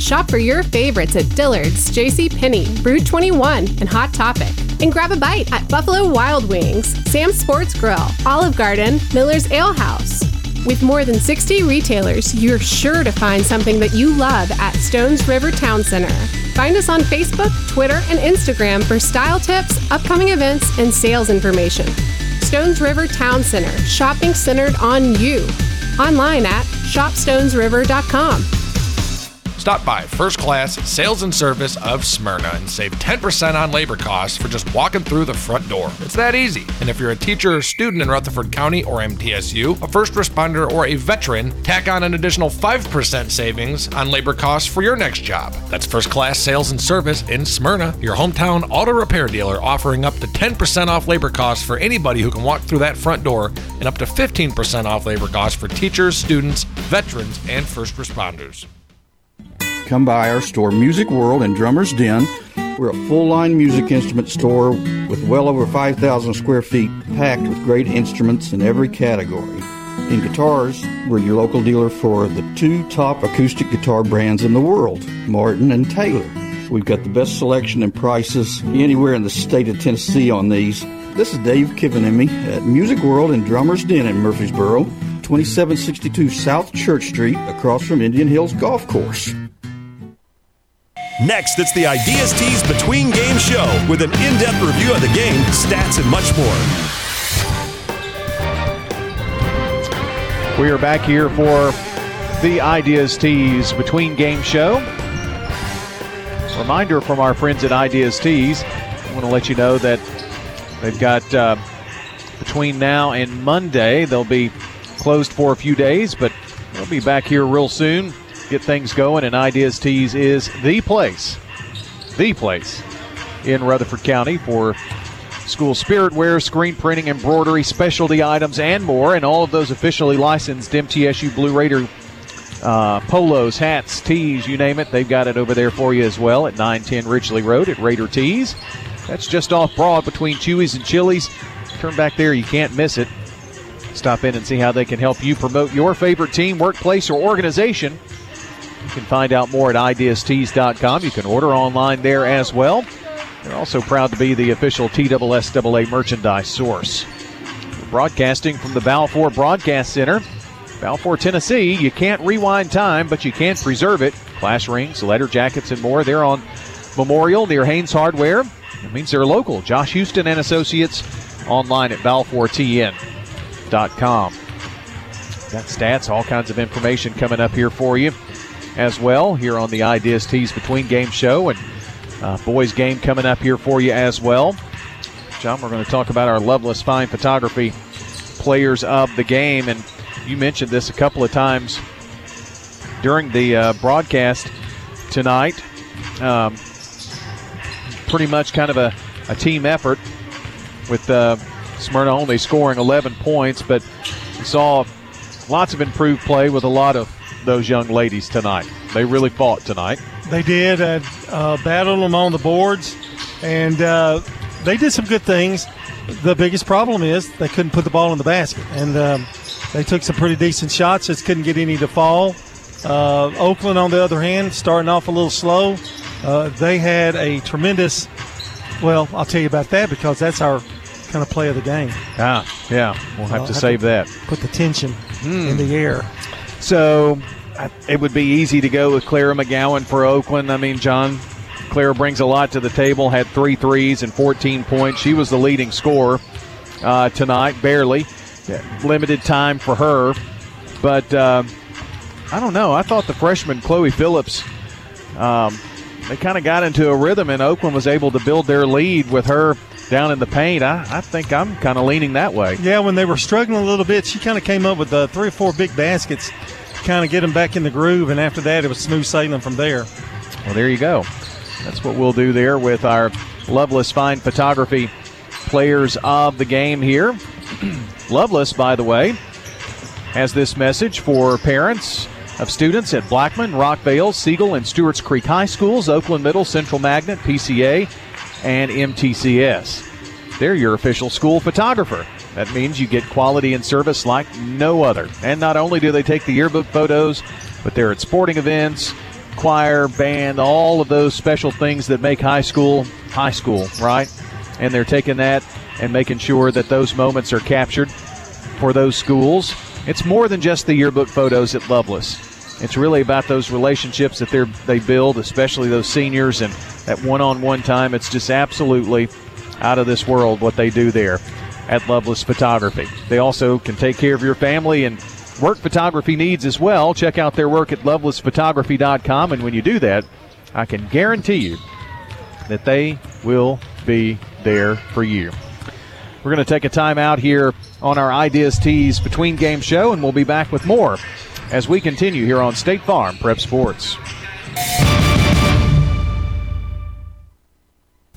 Speaker 34: Shop for your favorites at Dillard's, J.C. Penney, Brew 21, and Hot Topic. And grab a bite at Buffalo Wild Wings, Sam's Sports Grill, Olive Garden, Miller's Ale House. With more than 60 retailers, you're sure to find something that you love at Stones River Town Center. Find us on Facebook, Twitter, and Instagram for style tips, upcoming events, and sales information. Stones River Town Center, shopping centered on you. Online at shopstonesriver.com.
Speaker 11: Stop by First Class Sales and Service of Smyrna and save 10% on labor costs for just walking through the front door. It's that easy. And if you're a teacher or student in Rutherford County or MTSU, a first responder, or a veteran, tack on an additional 5% savings on labor costs for your next job. That's First Class Sales and Service in Smyrna, your hometown auto repair dealer offering up to 10% off labor costs for anybody who can walk through that front door and up to 15% off labor costs for teachers, students, veterans, and first responders.
Speaker 35: Come by our store, Music World and Drummer's Den. We're a full line music instrument store with well over 5,000 square feet packed with great instruments in every category. In guitars, we're your local dealer for the two top acoustic guitar brands in the world, Martin and Taylor. We've got the best selection and prices anywhere in the state of Tennessee on these. This is Dave Kivenemy at Music World and Drummers Den in Murfreesboro, 2762 South Church Street, across from Indian Hills Golf Course.
Speaker 36: Next, it's the Ideas Tees Between Game Show with an in depth review of the game, stats, and much more.
Speaker 4: We are back here for the Ideas Tees Between Game Show. Reminder from our friends at Ideas Tees. I want to let you know that they've got uh, between now and Monday, they'll be closed for a few days, but they'll be back here real soon. Get things going, and Ideas Tees is the place, the place in Rutherford County for school spirit wear, screen printing, embroidery, specialty items, and more. And all of those officially licensed MTSU Blue Raider uh, polos, hats, tees, you name it. They've got it over there for you as well at 910 Ridgely Road at Raider Tees. That's just off Broad between Chuy's and Chili's. Turn back there, you can't miss it. Stop in and see how they can help you promote your favorite team, workplace, or organization. You can find out more at ideastees.com. You can order online there as well. They're also proud to be the official TSSAA merchandise source. We're broadcasting from the Balfour Broadcast Center. Balfour, Tennessee. You can't rewind time, but you can preserve it. Class rings, letter jackets, and more. They're on Memorial near Haynes Hardware. It means they're local. Josh Houston and Associates online at balfourtn.com. Got stats, all kinds of information coming up here for you as well here on the Ideas Tees Between Game Show. And uh, boys game coming up here for you as well. John, we're going to talk about our Loveless Fine Photography players of the game. And you mentioned this a couple of times during the uh, broadcast tonight. Um, pretty much kind of a, a team effort with uh, Smyrna only scoring 11 points, but saw lots of improved play with a lot of those young ladies tonight. They really fought tonight.
Speaker 7: They did uh, uh, battle them on the boards, and uh, they did some good things. The biggest problem is they couldn't put the ball in the basket, and um, they took some pretty decent shots, just couldn't get any to fall. Uh, Oakland, on the other hand, starting off a little slow. Uh, they had a tremendous. Well, I'll tell you about that because that's our kind of play of the game.
Speaker 4: Ah, yeah, we'll have to have save to that.
Speaker 7: Put the tension mm. in the air.
Speaker 4: So it would be easy to go with Clara McGowan for Oakland. I mean, John, Clara brings a lot to the table, had three threes and 14 points. She was the leading scorer uh, tonight, barely. Limited time for her. But uh, I don't know. I thought the freshman Chloe Phillips, um, they kind of got into a rhythm, and Oakland was able to build their lead with her down in the paint. I, I think I'm kind of leaning that way.
Speaker 7: Yeah, when they were struggling a little bit, she kind of came up with uh, three or four big baskets kind of get them back in the groove, and after that, it was smooth sailing from there.
Speaker 4: Well, there you go. That's what we'll do there with our Loveless Fine Photography players of the game here. *clears throat* Loveless, by the way, has this message for parents of students at Blackman, Rockvale, Siegel, and Stewart's Creek High Schools, Oakland Middle, Central Magnet, PCA, and MTCS. They're your official school photographer. That means you get quality and service like no other. And not only do they take the yearbook photos, but they're at sporting events, choir, band, all of those special things that make high school high school, right? And they're taking that and making sure that those moments are captured for those schools. It's more than just the yearbook photos at Loveless. It's really about those relationships that they they build, especially those seniors and that one-on-one time. It's just absolutely out of this world what they do there at Loveless Photography. They also can take care of your family and work photography needs as well. Check out their work at lovelessphotography.com. And when you do that, I can guarantee you that they will be there for you. We're going to take a time out here on our Ideas Tees Between Game Show, and we'll be back with more as we continue here on State Farm Prep Sports.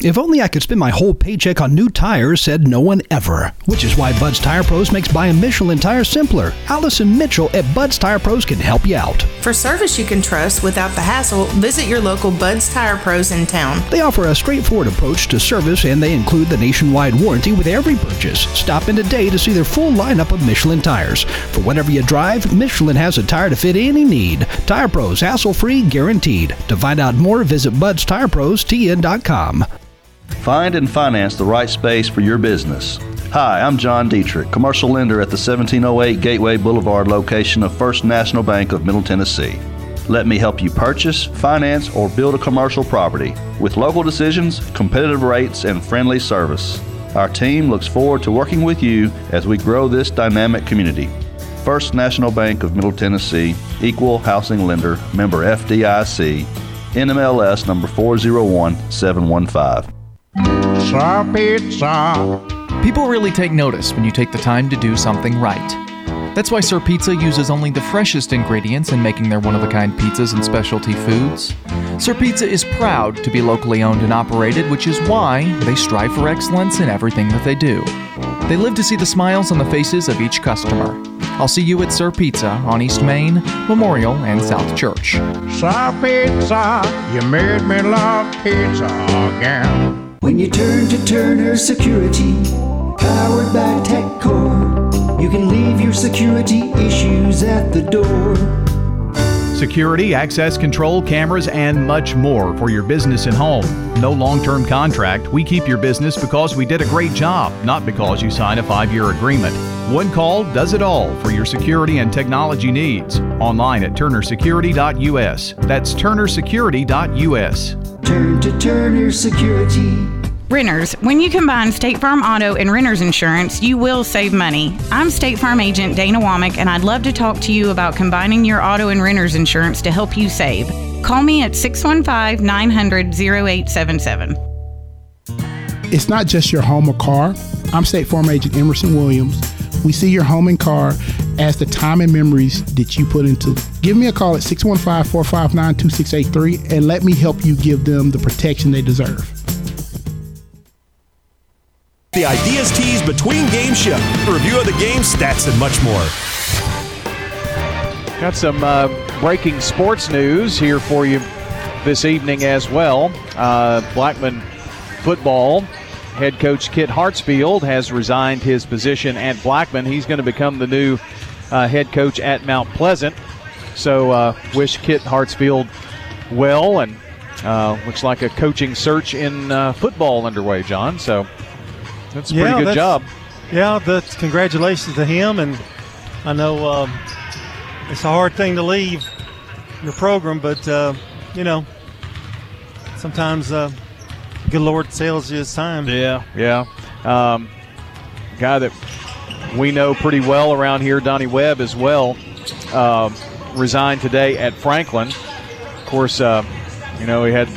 Speaker 26: If only I could spend my whole paycheck on new tires, said no one ever. Which is why Bud's Tire Pros makes buying Michelin tires simpler. Allison Mitchell at Bud's Tire Pros can help you out.
Speaker 37: For service you can trust without the hassle, visit your local Bud's Tire Pros in town.
Speaker 26: They offer a straightforward approach to service and they include the nationwide warranty with every purchase. Stop in today to see their full lineup of Michelin tires. For whatever you drive, Michelin has a tire to fit any need. Tire Pros, hassle free, guaranteed. To find out more, visit budstireprostn.com.
Speaker 38: Find and finance the right space for your business. Hi, I'm John Dietrich, commercial lender at the 1708 Gateway Boulevard location of First National Bank of Middle Tennessee. Let me help you purchase, finance, or build a commercial property with local decisions, competitive rates, and friendly service. Our team looks forward to working with you as we grow this dynamic community. First National Bank of Middle Tennessee, Equal Housing Lender, member FDIC, NMLS number 401715.
Speaker 39: Sir Pizza. People really take notice when you take the time to do something right. That's why Sir Pizza uses only the freshest ingredients in making their one of a kind pizzas and specialty foods. Sir Pizza is proud to be locally owned and operated, which is why they strive for excellence in everything that they do. They live to see the smiles on the faces of each customer. I'll see you at Sir Pizza on East Main, Memorial, and South Church. Sir Pizza, you made me love pizza again.
Speaker 35: When you turn to Turner Security, powered by TechCore, you can leave your security issues at the door.
Speaker 40: Security, access control, cameras, and much more for your business and home. No long term contract. We keep your business because we did a great job, not because you signed a five year agreement. One call does it all for your security and technology needs. Online at turnersecurity.us. That's turnersecurity.us.
Speaker 35: Turn to Turner Security.
Speaker 41: Renters, when you combine State Farm Auto and Renters Insurance, you will save money. I'm State Farm Agent Dana Womack, and I'd love to talk to you about combining your auto and renters insurance to help you save. Call me at 615 900 0877.
Speaker 8: It's not just your home or car. I'm State Farm Agent Emerson Williams. We see your home and car as the time and memories that you put into it. Give me a call at 615 459 2683 and let me help you give them the protection they deserve.
Speaker 1: The Ideas Tees Between Game Show. Review of the game, stats, and much more.
Speaker 4: Got some uh, breaking sports news here for you this evening as well. Uh, Blackman football head coach Kit Hartsfield has resigned his position at Blackman. He's going to become the new uh, head coach at Mount Pleasant. So uh, wish Kit Hartsfield well, and uh, looks like a coaching search in uh, football underway, John. So that's a
Speaker 7: Yeah,
Speaker 4: pretty good job.
Speaker 7: Yeah, that's congratulations to him, and I know um, it's a hard thing to leave your program, but uh, you know, sometimes uh, good Lord tells you it's time.
Speaker 4: Yeah, yeah. Um, guy that we know pretty well around here, Donnie Webb, as well, uh, resigned today at Franklin. Of course, uh, you know, he had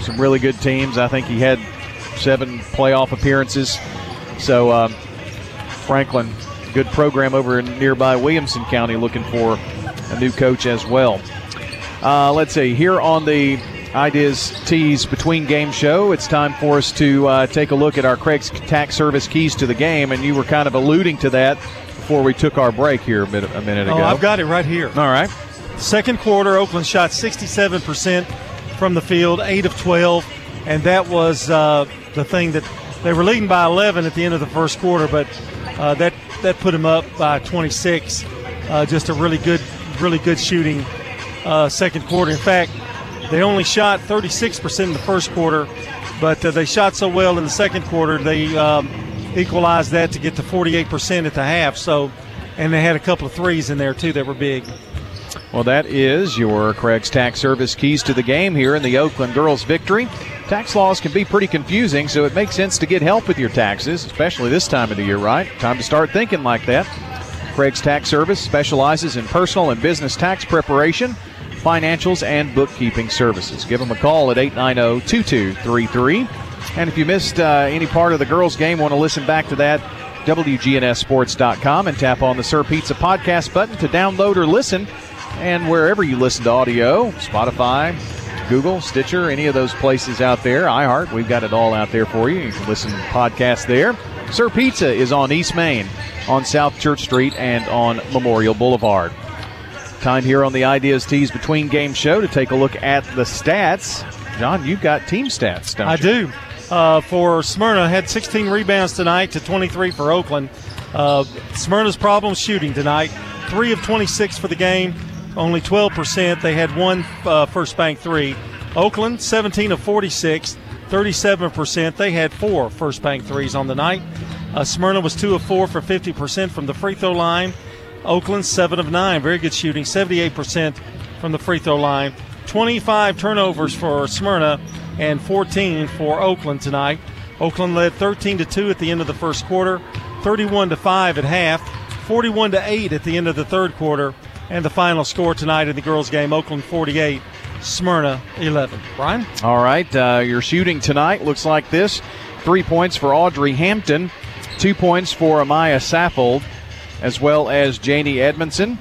Speaker 4: some really good teams. I think he had seven playoff appearances. So, um, Franklin, good program over in nearby Williamson County, looking for a new coach as well. Uh, let's see, here on the Ideas Tees Between Game Show, it's time for us to uh, take a look at our Craig's Tax Service keys to the game, and you were kind of alluding to that before we took our break here a, bit, a minute ago.
Speaker 7: Oh, I've got it right here.
Speaker 4: All right.
Speaker 7: Second quarter, Oakland shot 67% from the field, 8 of 12, and that was uh, the thing that they were leading by 11 at the end of the first quarter, but uh, that that put them up by 26. Uh, just a really good, really good shooting uh, second quarter. In fact, they only shot 36% in the first quarter, but uh, they shot so well in the second quarter they um, equalized that to get to 48% at the half. So, and they had a couple of threes in there too that were big.
Speaker 4: Well, that is your Craig's Tax Service keys to the game here in the Oakland girls' victory. Tax laws can be pretty confusing, so it makes sense to get help with your taxes, especially this time of the year, right? Time to start thinking like that. Craig's Tax Service specializes in personal and business tax preparation, financials, and bookkeeping services. Give them a call at 890 2233. And if you missed uh, any part of the girls' game, want to listen back to that, WGNSSports.com and tap on the Sir Pizza podcast button to download or listen. And wherever you listen to audio, Spotify, Google, Stitcher, any of those places out there. iHeart, we've got it all out there for you. You can listen to podcasts there. Sir Pizza is on East Main, on South Church Street, and on Memorial Boulevard. Time here on the Ideas Tees Between Game Show to take a look at the stats. John, you've got team stats, don't you?
Speaker 7: I
Speaker 4: you?
Speaker 7: do. Uh, for Smyrna, had 16 rebounds tonight to 23 for Oakland. Uh, Smyrna's problem shooting tonight. Three of 26 for the game, only 12%. They had one uh, first bank three. Oakland, 17 of 46, 37%. They had four first bank threes on the night. Uh, Smyrna was two of four for 50% from the free throw line. Oakland, seven of nine. Very good shooting, 78% from the free throw line. 25 turnovers for Smyrna and 14 for Oakland tonight. Oakland led 13 to 2 at the end of the first quarter, 31 to 5 at half, 41 to 8 at the end of the third quarter, and the final score tonight in the girls' game: Oakland 48, Smyrna 11. Brian,
Speaker 4: All right, uh, your shooting tonight looks like this: three points for Audrey Hampton, two points for Amaya Saffold, as well as Janie Edmondson.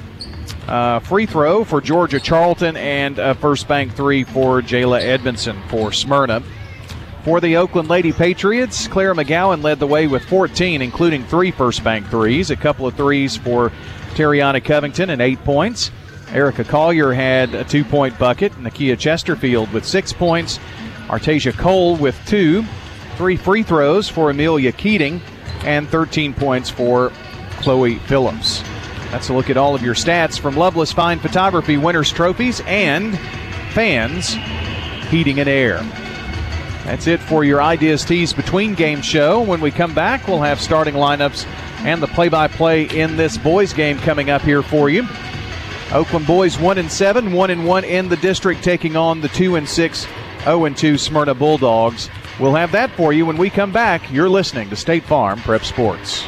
Speaker 4: Uh, free throw for Georgia Charlton and a first bank three for Jayla Edmondson for Smyrna. For the Oakland Lady Patriots, Claire McGowan led the way with 14, including three first bank threes, a couple of threes for Terriana Covington, and eight points. Erica Collier had a two point bucket, Nakia Chesterfield with six points, Artasia Cole with two, three free throws for Amelia Keating, and 13 points for Chloe Phillips. That's a look at all of your stats from Loveless Fine Photography Winners Trophies and Fans Heating and Air. That's it for your Ideas Tees Between Game show. When we come back, we'll have starting lineups and the play by play in this boys game coming up here for you. Oakland boys 1 and 7, 1 and 1 in the district taking on the 2 and 6, 0 and 2 Smyrna Bulldogs. We'll have that for you when we come back. You're listening to State Farm Prep Sports.